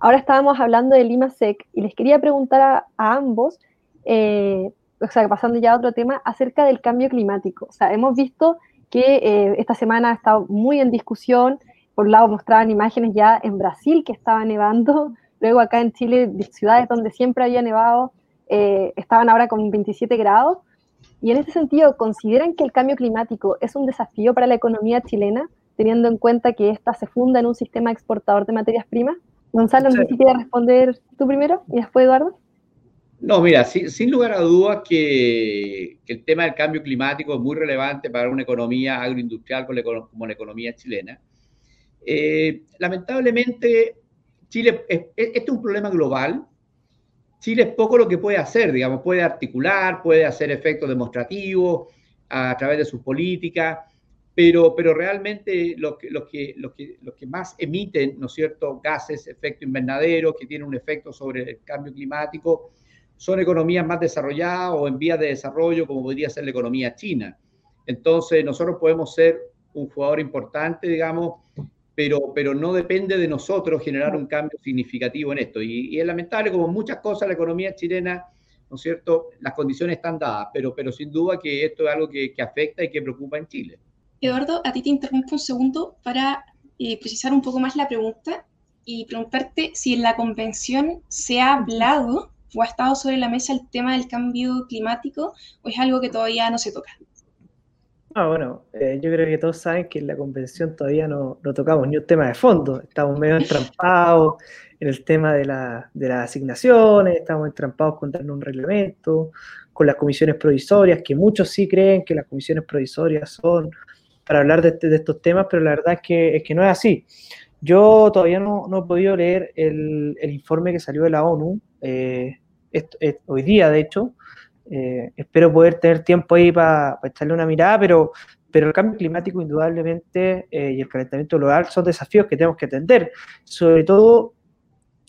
Ahora estábamos hablando del IMASEC y les quería preguntar a, ambos, eh, o sea, pasando ya a otro tema, acerca del cambio climático. O sea, hemos visto que eh, esta semana ha estado muy en discusión, por un lado mostraban imágenes ya en Brasil que estaba nevando, luego acá en Chile, ciudades donde siempre había nevado, eh, estaban ahora con 27 grados. Y en ese sentido, ¿consideran que el cambio climático es un desafío para la economía chilena, teniendo en cuenta que ésta se funda en un sistema exportador de materias primas? Gonzalo, no sé si quieres responder tú primero y después Eduardo. No, mira, sin, lugar a dudas que, el tema del cambio climático es muy relevante para una economía agroindustrial como la, economía chilena. Eh, lamentablemente, Chile, este es un problema global Chile es poco lo que puede hacer, digamos, puede articular, puede hacer efectos demostrativos a, través de sus políticas, pero, pero realmente los que, los, que, los, que, los que más emiten, ¿no es cierto?, gases, efecto invernadero, que tienen un efecto sobre el cambio climático, son economías más desarrolladas o en vías de desarrollo, como podría ser la economía china. Entonces, nosotros podemos ser un jugador importante, digamos, pero, pero no depende de nosotros generar un cambio significativo en esto. Y, es lamentable, como muchas cosas, la economía chilena, ¿no es cierto?, las condiciones están dadas, pero, pero sin duda que esto es algo que, que afecta y que preocupa en Chile. Eduardo, a ti te interrumpo un segundo para eh, precisar un poco más la pregunta y preguntarte si en la convención se ha hablado o ha estado sobre la mesa el tema del cambio climático o es algo que todavía no se toca. Ah, bueno, eh, yo creo que todos saben que en la convención todavía no, tocamos ni un tema de fondo, estamos medio entrampados en el tema de, la, de las asignaciones, estamos entrampados con darnos un reglamento, con las comisiones provisorias, que muchos sí creen que las comisiones provisorias son para hablar este, de, estos temas, pero la verdad es que, es que no es así. Yo todavía no, he podido leer el, informe que salió de la ONU, eh, hoy día de hecho, eh, espero poder tener tiempo ahí para echarle una mirada, pero, pero el cambio climático indudablemente eh, y el calentamiento global son desafíos que tenemos que atender, sobre todo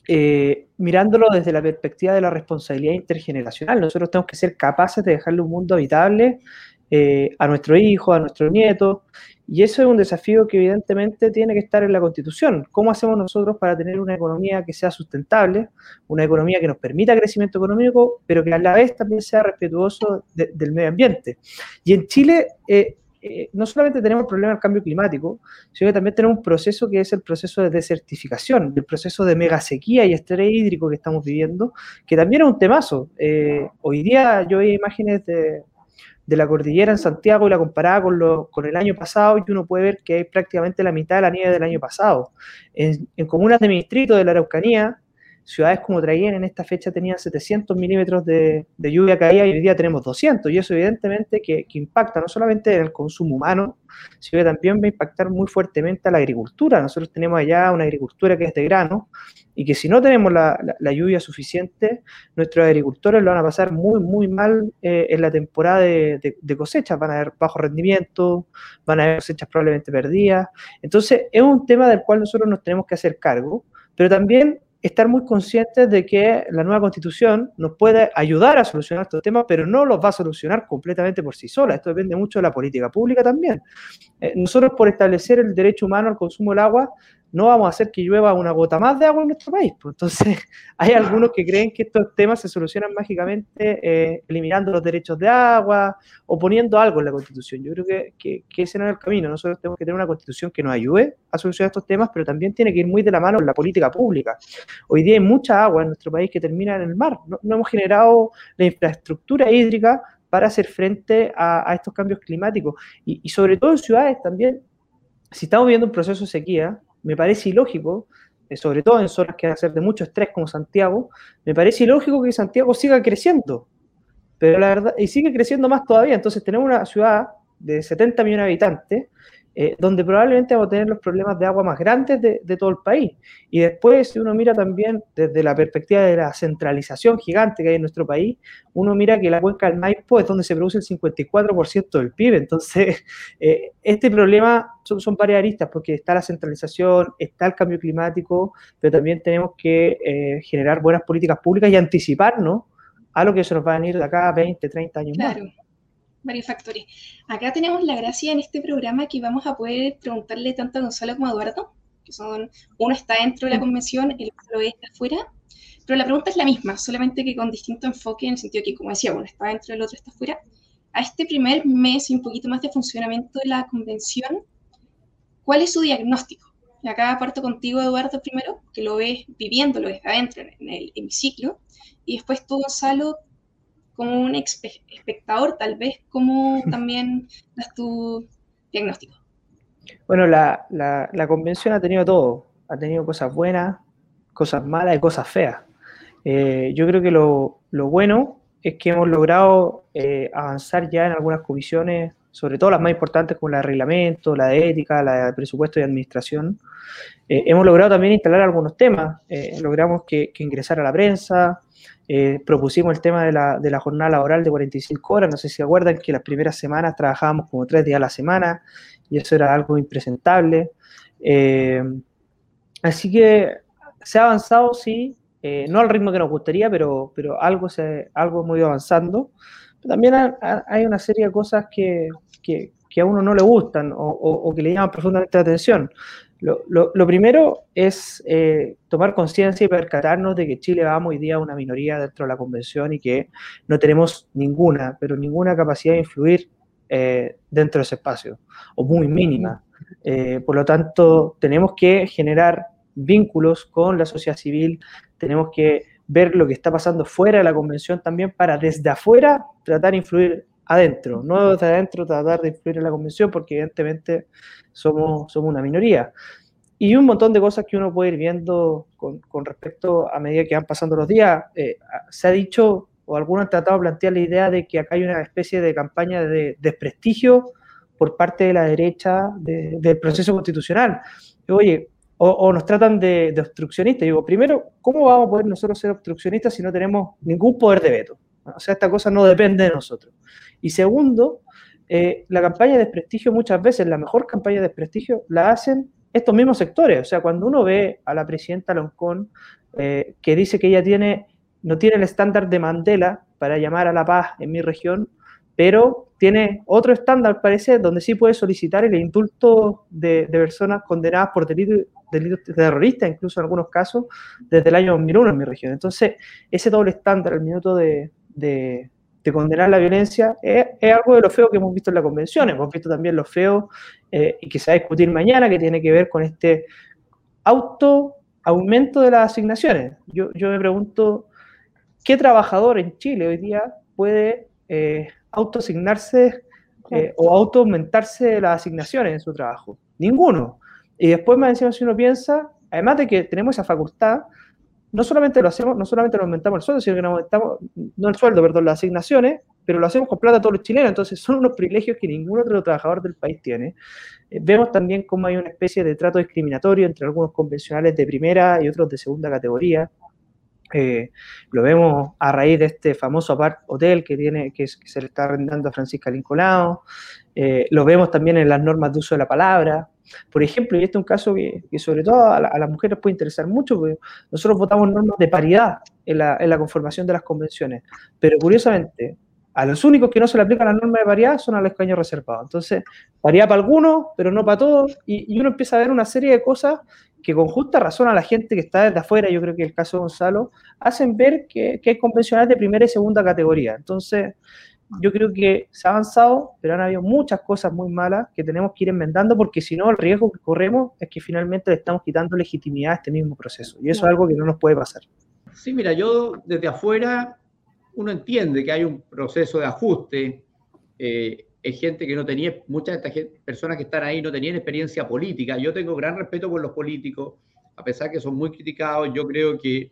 eh, mirándolo desde la perspectiva de la responsabilidad intergeneracional. Nosotros tenemos que ser capaces de dejarle un mundo habitable eh, a nuestro hijo, a nuestro nieto, y eso es un desafío que evidentemente tiene que estar en la Constitución. ¿Cómo hacemos nosotros para tener una economía que sea sustentable, una economía que nos permita crecimiento económico, pero que a la vez también sea respetuoso de, del medio ambiente? Y en Chile eh, eh, no solamente tenemos el problema del cambio climático, sino que también tenemos un proceso que es el proceso de desertificación, el proceso de mega sequía y estrés hídrico que estamos viviendo, que también es un temazo. Eh, hoy día yo veo imágenes de, de la cordillera en Santiago y la comparaba con, lo, con el año pasado y uno puede ver que hay prácticamente la mitad de la nieve del año pasado. En, en comunas de mi distrito de la Araucanía, ciudades como Traiguén en esta fecha tenían 700 milímetros de, lluvia caída y hoy día tenemos 200. Y eso evidentemente que, impacta no solamente en el consumo humano, sino que también va a impactar muy fuertemente a la agricultura. Nosotros tenemos allá una agricultura que es de grano y que si no tenemos la, lluvia suficiente, nuestros agricultores lo van a pasar muy, muy mal eh, en la temporada de, de, de cosechas. Van a haber bajo rendimiento, van a haber cosechas probablemente perdidas. Entonces es un tema del cual nosotros nos tenemos que hacer cargo, pero también estar muy conscientes de que la nueva constitución nos puede ayudar a solucionar estos temas, pero no los va a solucionar completamente por sí sola. Esto depende mucho de la política pública también. Eh, nosotros por establecer el derecho humano al consumo del agua, no vamos a hacer que llueva una gota más de agua en nuestro país. Pues. Entonces, hay algunos que creen que estos temas se solucionan mágicamente eh, eliminando los derechos de agua o poniendo algo en la Constitución. Yo creo que, ese no es el camino. Nosotros tenemos que tener una Constitución que nos ayude a solucionar estos temas, pero también tiene que ir muy de la mano en la política pública. Hoy día hay mucha agua en nuestro país que termina en el mar. No, hemos generado la infraestructura hídrica para hacer frente a, a estos cambios climáticos. Y, y sobre todo en ciudades también, si estamos viendo un proceso de sequía, me parece ilógico, eh, sobre todo en zonas que van a ser de mucho estrés como Santiago, me parece ilógico que Santiago siga creciendo. Pero la verdad, y sigue creciendo más todavía. Entonces tenemos una ciudad de 70 millones de habitantes eh, donde probablemente vamos a tener los problemas de agua más grandes de, de, todo el país. Y después, si uno mira también desde la perspectiva de la centralización gigante que hay en nuestro país, uno mira que la cuenca del Maipo es donde se produce el 54% del PIB. Entonces, eh, este problema son, son, varias aristas, porque está la centralización, está el cambio climático, pero también tenemos que eh, generar buenas políticas públicas y anticiparnos a lo que se nos va a venir de acá a 20, 30 años claro. más varios factores. Acá tenemos la gracia en este programa que vamos a poder preguntarle tanto a Gonzalo como a Eduardo, que son, uno está dentro de la convención, el otro está afuera, pero la pregunta es la misma, solamente que con distinto enfoque, en el sentido que, como decía, uno está dentro, el otro está afuera. A este primer mes y un poquito más de funcionamiento de la convención, ¿cuál es su diagnóstico? Y acá parto contigo, Eduardo, primero, que lo ves viviéndolo desde adentro, en el hemiciclo, y después tú, Gonzalo, como un espectador, tal vez, ¿cómo también das tu diagnóstico? Bueno, la, la, la, convención ha tenido todo, ha tenido cosas buenas, cosas malas y cosas feas. Eh, yo creo que lo, lo, bueno es que hemos logrado eh, avanzar ya en algunas comisiones sobre todo las más importantes como la de reglamento, la de ética, la de presupuesto y administración. Eh, hemos logrado también instalar algunos temas. Eh, logramos que, que, ingresara a la prensa, eh, propusimos el tema de la, de la, jornada laboral de 45 horas. No sé si acuerdan que las primeras semanas trabajábamos como tres días a la semana y eso era algo impresentable. así que se ha avanzado, sí, no al ritmo que nos gustaría, pero, pero algo, se, algo hemos ido avanzando también hay una serie de cosas que, que, que a uno no le gustan o, o, que le llaman profundamente la atención. Lo, primero es eh, tomar conciencia y percatarnos de que Chile va hoy día a una minoría dentro de la convención y que no tenemos ninguna, pero ninguna capacidad de influir eh, dentro de ese espacio, o muy mínima. Eh, por lo tanto, tenemos que generar vínculos con la sociedad civil, tenemos que ver lo que está pasando fuera de la convención también para desde afuera tratar de influir adentro, no desde adentro tratar de influir en la convención porque evidentemente somos, somos una minoría. Y un montón de cosas que uno puede ir viendo con, con respecto a medida que van pasando los días. Eh, se ha dicho, o algunos han tratado de plantear la idea de que acá hay una especie de campaña de desprestigio por parte de la derecha de, del proceso constitucional. Oye, o, nos tratan de, obstruccionistas. Digo, primero, ¿cómo vamos a poder nosotros ser obstruccionistas si no tenemos ningún poder de veto? O sea, esta cosa no depende de nosotros. Y segundo, eh, la campaña de desprestigio muchas veces, la mejor campaña de desprestigio, la hacen estos mismos sectores. O sea, cuando uno ve a la presidenta Loncón eh, que dice que ella tiene, no tiene el estándar de Mandela para llamar a la paz en mi región, pero tiene otro estándar, parece, donde sí puede solicitar el indulto de, personas condenadas por delitos delitos terroristas, incluso en algunos casos, desde el año 2001 en mi región. Entonces, ese doble estándar, el minuto de, condenar la violencia, es, algo de lo feo que hemos visto en la convención. Hemos visto también lo feo eh, y que se va a discutir mañana, que tiene que ver con este auto aumento de las asignaciones. Yo, yo me pregunto, ¿qué trabajador en Chile hoy día puede eh, autoasignarse eh, o auto aumentarse las asignaciones en su trabajo? Ninguno. Y después, más encima, si uno piensa, además de que tenemos esa facultad, no solamente lo hacemos, no solamente nos aumentamos el sueldo, sino que aumentamos, no el sueldo, perdón, las asignaciones, pero lo hacemos con plata a todos los chilenos, entonces son unos privilegios que ningún otro trabajador del país tiene. Eh, vemos también cómo hay una especie de trato discriminatorio entre algunos convencionales de primera y otros de segunda categoría. Eh, lo vemos a raíz de este famoso apart hotel que, tiene, que, se le está arrendando a Francisca Lincolao. Eh, lo vemos también en las normas de uso de la palabra. Por ejemplo, y este es un caso que, sobre todo a, las mujeres puede interesar mucho, porque nosotros votamos normas de paridad en la, en la, conformación de las convenciones, pero curiosamente, a los únicos que no se le aplica la norma de paridad son a los escaños reservados. Entonces, paridad para algunos, pero no para todos, y, y, uno empieza a ver una serie de cosas que con justa razón a la gente que está desde afuera, yo creo que el caso de Gonzalo, hacen ver que, que hay convencionales de primera y segunda categoría. Entonces, yo creo que se ha avanzado, pero han habido muchas cosas muy malas que tenemos que ir enmendando porque si no el riesgo que corremos es que finalmente le estamos quitando legitimidad a este mismo proceso y eso es algo que no nos puede pasar. Sí, mira, yo desde afuera uno entiende que hay un proceso de ajuste. Eh, hay gente que no tenía, muchas de estas personas que están ahí no tenían experiencia política. Yo tengo gran respeto por los políticos, a pesar que son muy criticados, yo creo que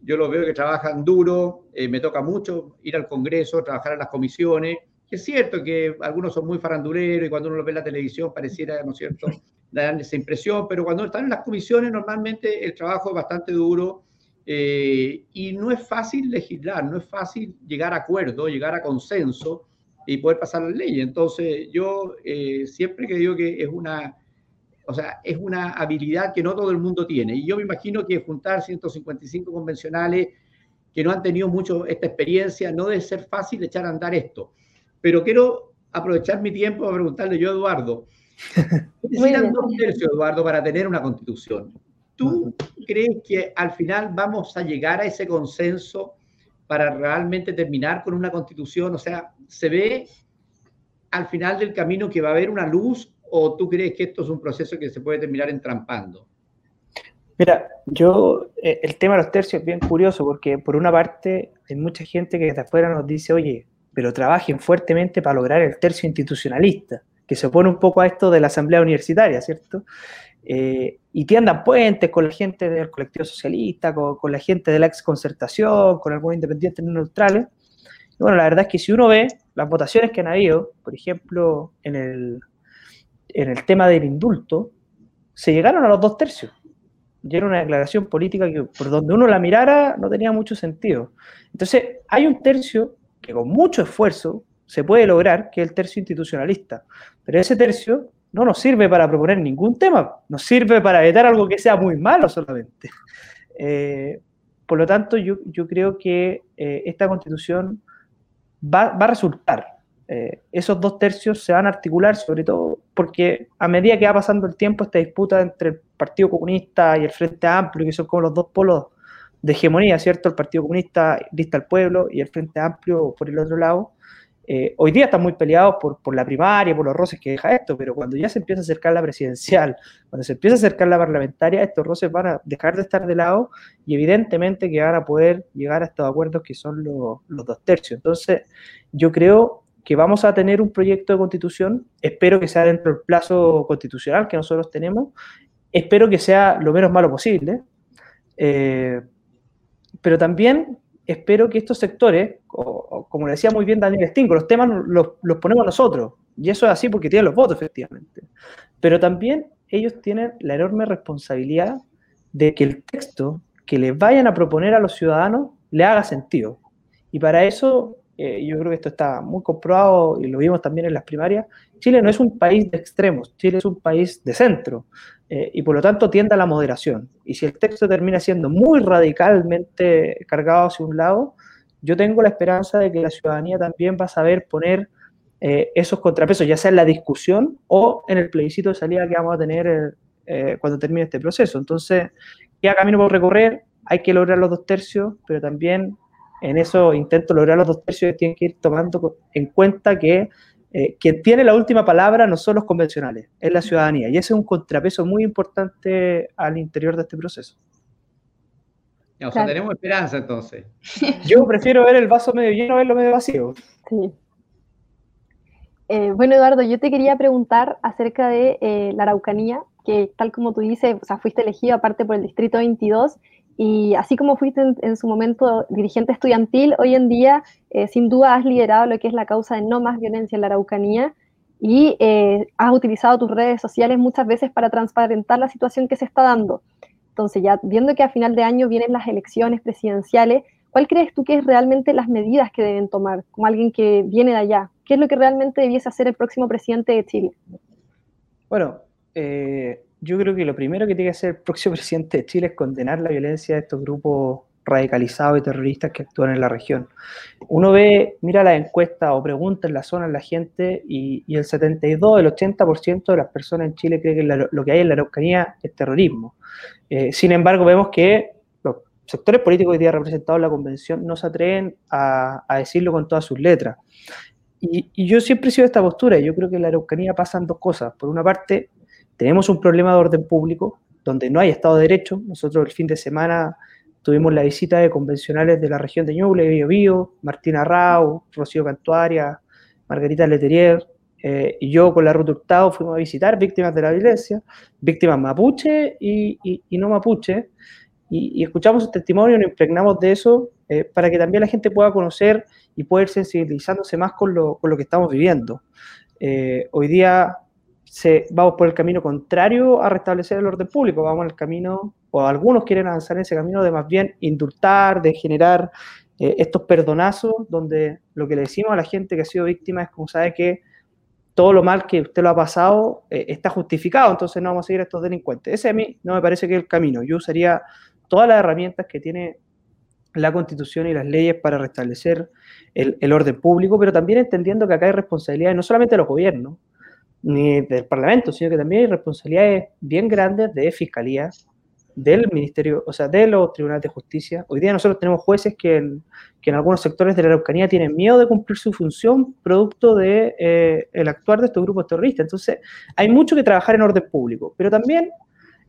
yo los veo que trabajan duro, eh, me toca mucho ir al Congreso, trabajar en las comisiones. Es cierto que algunos son muy faranduleros y cuando uno lo ve en la televisión pareciera, ¿no es cierto?, dar esa impresión, pero cuando están en las comisiones normalmente el trabajo es bastante duro eh, y no es fácil legislar, no es fácil llegar a acuerdo, llegar a consenso y poder pasar las leyes. Entonces yo eh, siempre que digo que es una o sea, es una habilidad que no todo el mundo tiene. Y yo me imagino que juntar 155 convencionales que no han tenido mucho esta experiencia, no debe ser fácil echar a andar esto. Pero quiero aprovechar mi tiempo para preguntarle yo, Eduardo. Necesitan dos tercios, Eduardo, para tener una constitución. ¿Tú crees que al final vamos a llegar a ese consenso para realmente terminar con una constitución? O sea, ¿se ve al final del camino que va a haber una luz o tú crees que esto es un proceso que se puede terminar entrampando? Mira, yo, eh, el tema de los tercios es bien curioso porque por una parte hay mucha gente que desde afuera nos dice, oye, pero trabajen fuertemente para lograr el tercio institucionalista, que se opone un poco a esto de la asamblea universitaria, ¿cierto? Eh, y tiendan puentes con la gente del colectivo socialista, con, con la gente de la ex concertación, con algunos independientes no neutrales. bueno, la verdad es que si uno ve las votaciones que han habido, por ejemplo, en el, en el tema del indulto, se llegaron a los dos tercios. Y era una declaración política que por donde uno la mirara no tenía mucho sentido. Entonces, hay un tercio que con mucho esfuerzo se puede lograr, que es el tercio institucionalista. Pero ese tercio no nos sirve para proponer ningún tema, nos sirve para evitar algo que sea muy malo solamente. Eh, por lo tanto, yo, yo creo que eh, esta constitución va, va a resultar. Eh, esos dos tercios se van a articular, sobre todo porque a medida que va pasando el tiempo, esta disputa entre el Partido Comunista y el Frente Amplio, que son como los dos polos de hegemonía, ¿cierto? El Partido Comunista lista al pueblo y el Frente Amplio por el otro lado, eh, hoy día están muy peleados por, por, la primaria, por los roces que deja esto, pero cuando ya se empieza a acercar la presidencial, cuando se empieza a acercar la parlamentaria, estos roces van a dejar de estar de lado y evidentemente que van a poder llegar a estos acuerdos que son los, los dos tercios. Entonces, yo creo que vamos a tener un proyecto de constitución, espero que sea dentro del plazo constitucional que nosotros tenemos, espero que sea lo menos malo posible, eh, pero también espero que estos sectores, como le decía muy bien Daniel Stingo, los temas los, ponemos nosotros, y eso es así porque tienen los votos, efectivamente. Pero también ellos tienen la enorme responsabilidad de que el texto que les vayan a proponer a los ciudadanos le haga sentido. Y para eso, eh, yo creo que esto está muy comprobado y lo vimos también en las primarias, Chile no es un país de extremos, Chile es un país de centro. Eh, y por lo tanto tiende a la moderación. Y si el texto termina siendo muy radicalmente cargado hacia un lado, yo tengo la esperanza de que la ciudadanía también va a saber poner eh, esos contrapesos, ya sea en la discusión o en el plebiscito de salida que vamos a tener cuando termine este proceso. Entonces, queda camino por recorrer, hay que lograr los dos tercios, pero también en eso intento lograr los dos tercios tienen que ir tomando en cuenta que eh, quien tiene la última palabra no son los convencionales, es la ciudadanía. Y ese es un contrapeso muy importante al interior de este proceso. O sea, tenemos esperanza entonces. Yo prefiero ver el vaso medio lleno a verlo medio vacío. Sí. Eh, bueno, Eduardo, yo te quería preguntar acerca de eh, la Araucanía, que tal como tú dices, o sea, fuiste elegido aparte por el Distrito 22 y así como fuiste en, su momento dirigente estudiantil, hoy en día eh, sin duda has liderado lo que es la causa de no más violencia en la Araucanía y eh, has utilizado tus redes sociales muchas veces para transparentar la situación que se está dando. Entonces, ya viendo que a final de año vienen las elecciones presidenciales, ¿cuál crees tú que es realmente las medidas que deben tomar como alguien que viene de allá? ¿Qué es lo que realmente debiese hacer el próximo presidente de Chile? Bueno, eh, yo creo que lo primero que tiene que hacer el próximo presidente de Chile es condenar la violencia de estos grupos radicalizados y terroristas que actúan en la región. Uno ve, mira la encuesta o pregunta en la zona a la gente y, el 72, el 80% de las personas en Chile cree que lo que hay en la Araucanía es terrorismo. Eh, sin embargo, vemos que los sectores políticos hoy día representados en la convención no se atreven a, decirlo con todas sus letras. Y, y, yo siempre he sido de esta postura. Yo creo que en la Araucanía pasan dos cosas. Por una parte, tenemos un problema de orden público donde no hay Estado de Derecho. Nosotros el fin de semana tuvimos la visita de convencionales de la región de Ñuble, Bio Bio, Martina Rau, Rocío Cantuaria, Margarita Leterier, eh, y yo con la Ruta Hurtado fuimos a visitar víctimas de la violencia, víctimas mapuche y, no mapuche, y, escuchamos su testimonio nos impregnamos de eso eh, para que también la gente pueda conocer y pueda ir sensibilizándose más con lo, con lo que estamos viviendo. Eh, hoy día vamos por el camino contrario a restablecer el orden público, vamos en el camino, o algunos quieren avanzar en ese camino de más bien indultar, de generar eh, estos perdonazos, donde lo que le decimos a la gente que ha sido víctima es como sabe que todo lo mal que usted lo ha pasado eh, está justificado, entonces no vamos a seguir a estos delincuentes. Ese a mí no me parece que es el camino. Yo usaría todas las herramientas que tiene la constitución y las leyes para restablecer el, el orden público, pero también entendiendo que acá hay responsabilidades no solamente de los gobiernos, ni del Parlamento, sino que también hay responsabilidades bien grandes de fiscalía, del Ministerio, o sea, de los tribunales de justicia. Hoy día nosotros tenemos jueces que en, que en algunos sectores de la Araucanía tienen miedo de cumplir su función producto de eh, el actuar de estos grupos terroristas. Entonces, hay mucho que trabajar en orden público, pero también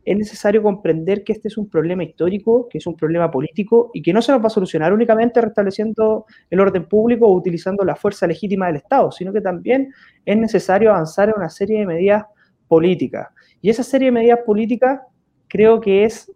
es necesario comprender que este es un problema histórico, que es un problema político y que no se nos va a solucionar únicamente restableciendo el orden público o utilizando la fuerza legítima del Estado, sino que también es necesario avanzar en una serie de medidas políticas. Y esa serie de medidas políticas creo que es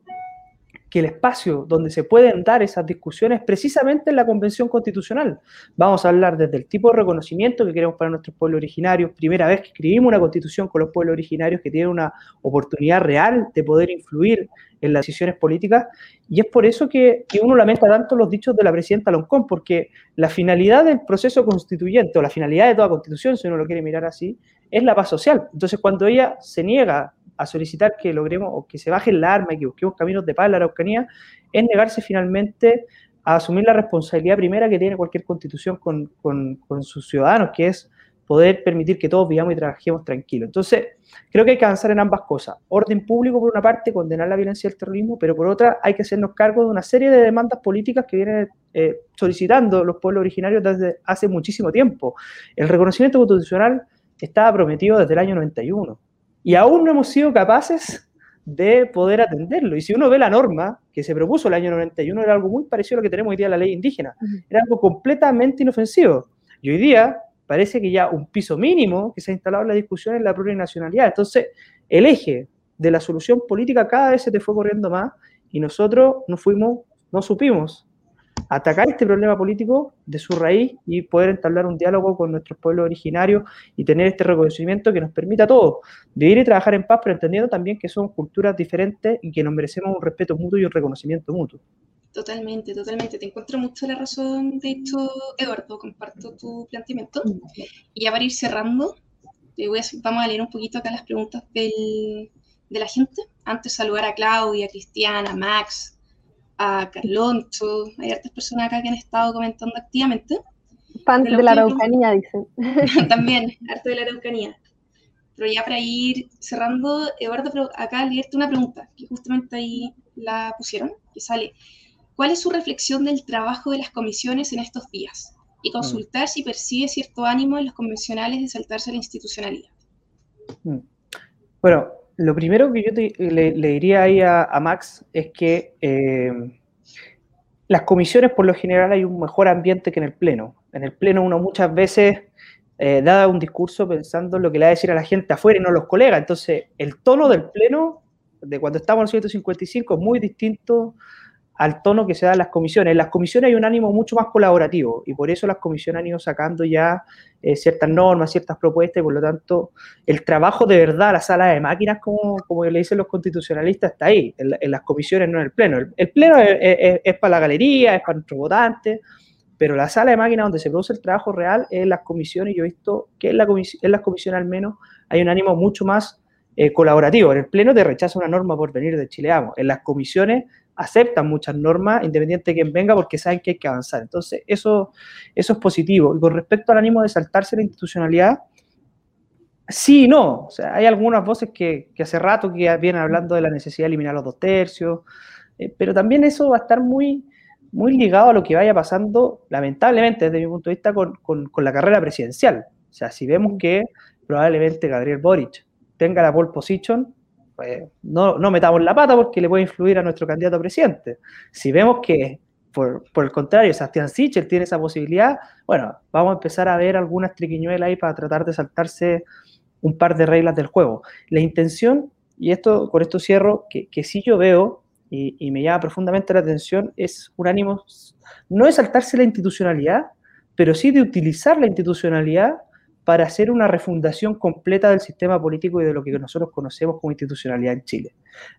que el espacio donde se pueden dar esas discusiones precisamente en la Convención Constitucional. Vamos a hablar desde el tipo de reconocimiento que queremos para nuestros pueblos originarios, primera vez que escribimos una constitución con los pueblos originarios que tienen una oportunidad real de poder influir en las decisiones políticas, y es por eso que, uno lamenta tanto los dichos de la presidenta Loncón, porque la finalidad del proceso constituyente, o la finalidad de toda constitución, si uno lo quiere mirar así, es la paz social. Entonces, cuando ella se niega a solicitar que logremos o que se baje el arma y que busquemos caminos de paz en la Araucanía, es negarse finalmente a asumir la responsabilidad primera que tiene cualquier constitución con, con, sus ciudadanos, que es poder permitir que todos vivamos y trabajemos tranquilos. Entonces, creo que hay que avanzar en ambas cosas. Orden público, por una parte, condenar la violencia y el terrorismo, pero por otra, hay que hacernos cargo de una serie de demandas políticas que vienen eh, solicitando los pueblos originarios desde hace muchísimo tiempo. El reconocimiento constitucional estaba prometido desde el año 91 y aún no hemos sido capaces de poder atenderlo. Y si uno ve la norma que se propuso el año 91, era algo muy parecido a lo que tenemos hoy día en la ley indígena. Era algo completamente inofensivo. Y hoy día parece que ya un piso mínimo que se ha instalado en la discusión es la plurinacionalidad. Entonces, el eje de la solución política cada vez se te fue corriendo más y nosotros no fuimos, no supimos atacar este problema político de su raíz y poder entablar un diálogo con nuestros pueblos originarios y tener este reconocimiento que nos permita a todos vivir y trabajar en paz, pero entendiendo también que son culturas diferentes y que nos merecemos un respeto mutuo y un reconocimiento mutuo. Totalmente, totalmente. Te encuentro mucho la razón de esto, Eduardo. Comparto tu planteamiento. Y ya para ir cerrando, voy vamos a leer un poquito acá las preguntas del, de la gente. Antes saludar a Claudia, Cristiana, Max, a Carloncho, hay otras personas acá que han estado comentando activamente. Fans de la Araucanía, dicen. También, harto de la Araucanía. Pero ya para ir cerrando, Eduardo, acá leerte una pregunta, que justamente ahí la pusieron, que sale, ¿cuál es su reflexión del trabajo de las comisiones en estos días? Y consultar si percibe cierto ánimo en los convencionales de saltarse la institucionalidad. Mm. Bueno, lo primero que yo le, diría ahí a, Max es que eh, las comisiones, por lo general, hay un mejor ambiente que en el Pleno. En el Pleno uno muchas veces eh, da un discurso pensando en lo que le va a decir a la gente afuera y no a los colegas. Entonces, el tono del Pleno, de cuando estamos en el 155, es muy distinto al tono que se da en las comisiones. En las comisiones hay un ánimo mucho más colaborativo y por eso las comisiones han ido sacando ya eh, ciertas normas, ciertas propuestas y por lo tanto el trabajo de verdad, la sala de máquinas, como, como le dicen los constitucionalistas, está ahí, en, las comisiones, no en el pleno. El, pleno es, para la galería, es para nuestros votantes, pero la sala de máquinas donde se produce el trabajo real es en las comisiones yo he visto que en, la en las comisiones al menos hay un ánimo mucho más eh, colaborativo. En el pleno te rechaza una norma por venir de Chileamo. En las comisiones aceptan muchas normas, independiente de quien venga, porque saben que hay que avanzar. Entonces, eso, eso es positivo. Y con respecto al ánimo de saltarse la institucionalidad, sí y no. O sea, hay algunas voces que, hace rato que vienen hablando de la necesidad de eliminar los dos tercios, eh, pero también eso va a estar muy, muy ligado a lo que vaya pasando, lamentablemente, desde mi punto de vista, con, con, con la carrera presidencial. O sea, si vemos que probablemente Gabriel Boric tenga la pole position, pues, no, no metamos la pata porque le puede influir a nuestro candidato a presidente. Si vemos que, por, por el contrario, Sebastián Sichel tiene esa posibilidad, bueno, vamos a empezar a ver algunas triquiñuelas ahí para tratar de saltarse un par de reglas del juego. La intención, y esto con esto cierro, que, que sí yo veo y, y me llama profundamente la atención, es un ánimo, no de saltarse la institucionalidad, pero sí de utilizar la institucionalidad para hacer una refundación completa del sistema político y de lo que nosotros conocemos como institucionalidad en Chile.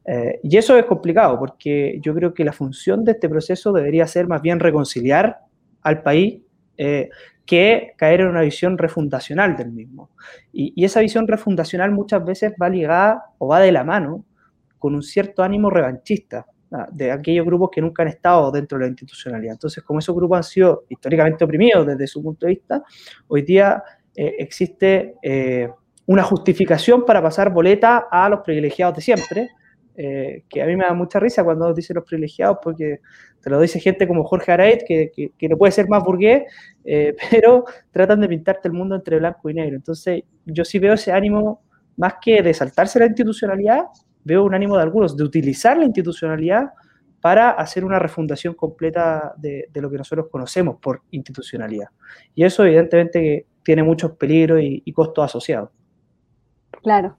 Eh, y eso es complicado porque yo creo que la función de este proceso debería ser más bien reconciliar al país eh, que caer en una visión refundacional del mismo. Y, y, esa visión refundacional muchas veces va ligada o va de la mano con un cierto ánimo revanchista ah, de aquellos grupos que nunca han estado dentro de la institucionalidad. Entonces, como esos grupos han sido históricamente oprimidos desde su punto de vista, hoy día eh, existe eh, una justificación para pasar boleta a los privilegiados de siempre, eh, que a mí me da mucha risa cuando dicen los privilegiados, porque te lo dice gente como Jorge Araiz, que, que, no puede ser más burgués, pero tratan de pintarte el mundo entre blanco y negro. Entonces, yo sí veo ese ánimo, más que de saltarse la institucionalidad, veo un ánimo de algunos de utilizar la institucionalidad para hacer una refundación completa de, de, lo que nosotros conocemos por institucionalidad. Y eso evidentemente tiene muchos peligros y, costos asociados. Claro.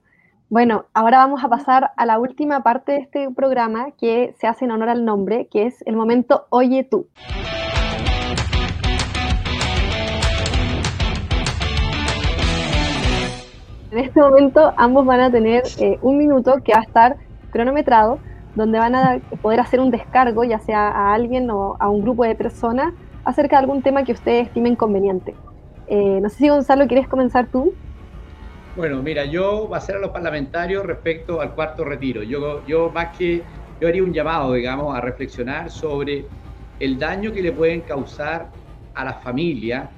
Bueno, ahora vamos a pasar a la última parte de este programa que se hace en honor al nombre, que es el momento Oye tú. En este momento ambos van a tener eh, un minuto que va a estar cronometrado, donde van a poder hacer un descargo, ya sea a alguien o a un grupo de personas, acerca de algún tema que ustedes estimen conveniente. Eh, no sé si Gonzalo, ¿quieres comenzar tú? Bueno, mira, yo va a ser a los parlamentarios respecto al cuarto retiro. Yo, yo más que, yo haría un llamado, digamos, a reflexionar sobre el daño que le pueden causar a las familias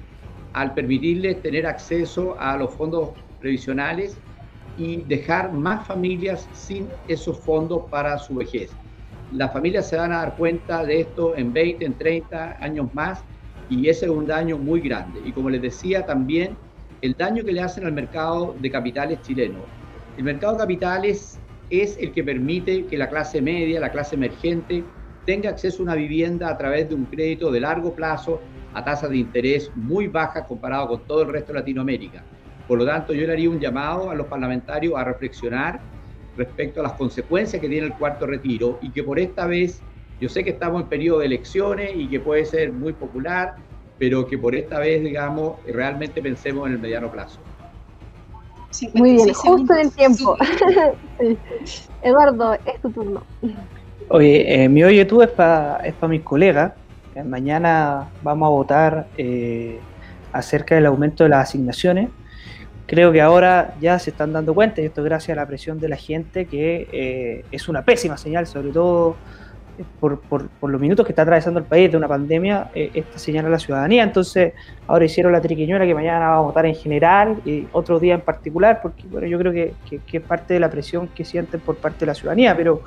al permitirles tener acceso a los fondos previsionales y dejar más familias sin esos fondos para su vejez. Las familias se van a dar cuenta de esto en 20, en 30 años más y ese es un daño muy grande. Y como les decía también, el daño que le hacen al mercado de capitales chileno. El mercado de capitales es el que permite que la clase media, la clase emergente, tenga acceso a una vivienda a través de un crédito de largo plazo a tasas de interés muy bajas comparado con todo el resto de Latinoamérica. Por lo tanto, yo le haría un llamado a los parlamentarios a reflexionar respecto a las consecuencias que tiene el cuarto retiro y que por esta vez, yo sé que estamos en periodo de elecciones y que puede ser muy popular, pero que por esta vez, digamos, realmente pensemos en el mediano plazo. Muy bien, justo en el tiempo. Eduardo, es tu turno. Oye, eh, mi oye tú es para es mis colegas. Eh, mañana vamos a votar eh, acerca del aumento de las asignaciones. Creo que ahora ya se están dando cuenta, y esto gracias a la presión de la gente, que es una pésima señal, sobre todo por, los minutos que está atravesando el país de una pandemia, eh, esta señala a la ciudadanía. Entonces, ahora hicieron la triquiñuela que mañana va a votar en general y otro día en particular, porque bueno, yo creo que, es parte de la presión que sienten por parte de la ciudadanía. Pero,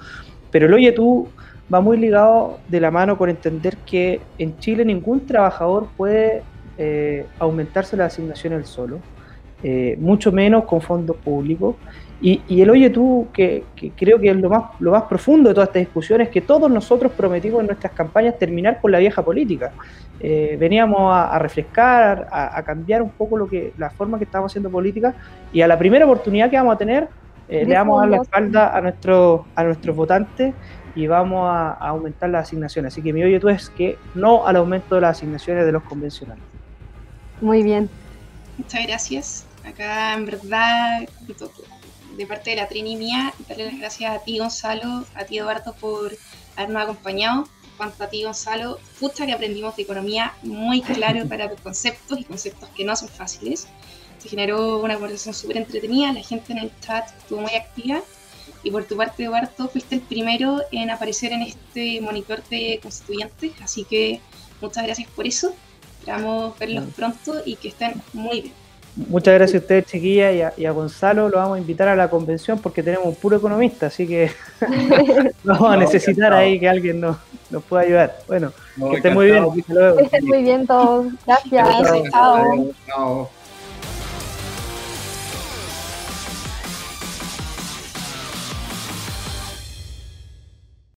pero el Oye Tú va muy ligado de la mano con entender que en Chile ningún trabajador puede eh, aumentarse la asignación el solo, eh, mucho menos con fondos públicos. Y, el oye tú, que, creo que es lo más, lo más profundo de toda esta discusión, es que todos nosotros prometimos en nuestras campañas terminar con la vieja política. Eh, veníamos a, refrescar, a, cambiar un poco lo que la forma que estábamos haciendo política y a la primera oportunidad que vamos a tener, eh, le vamos a dar la espalda a, nuestro, a nuestros votantes y vamos a, a, aumentar las asignaciones. Así que mi oye tú es que no al aumento de las asignaciones de los convencionales. Muy bien. Muchas gracias. Acá en verdad de parte de la Trini mía, darle las gracias a ti, Gonzalo, a ti, Eduardo, por habernos acompañado. Cuanto a ti, Gonzalo, justo que aprendimos de economía muy claro para conceptos y conceptos que no son fáciles. Se generó una conversación súper entretenida, la gente en el chat estuvo muy activa. Y por tu parte, Eduardo, fuiste el primero en aparecer en este monitor de constituyentes, así que muchas gracias por eso. Esperamos verlos pronto y que estén muy bien. Muchas gracias a ustedes, chiquillas, y a, Gonzalo lo vamos a invitar a la convención porque tenemos un puro economista, así que vamos a necesitar ahí que alguien nos, nos pueda ayudar. Bueno, que estén muy bien. Que estén muy bien todos. Gracias. Chao. Chao.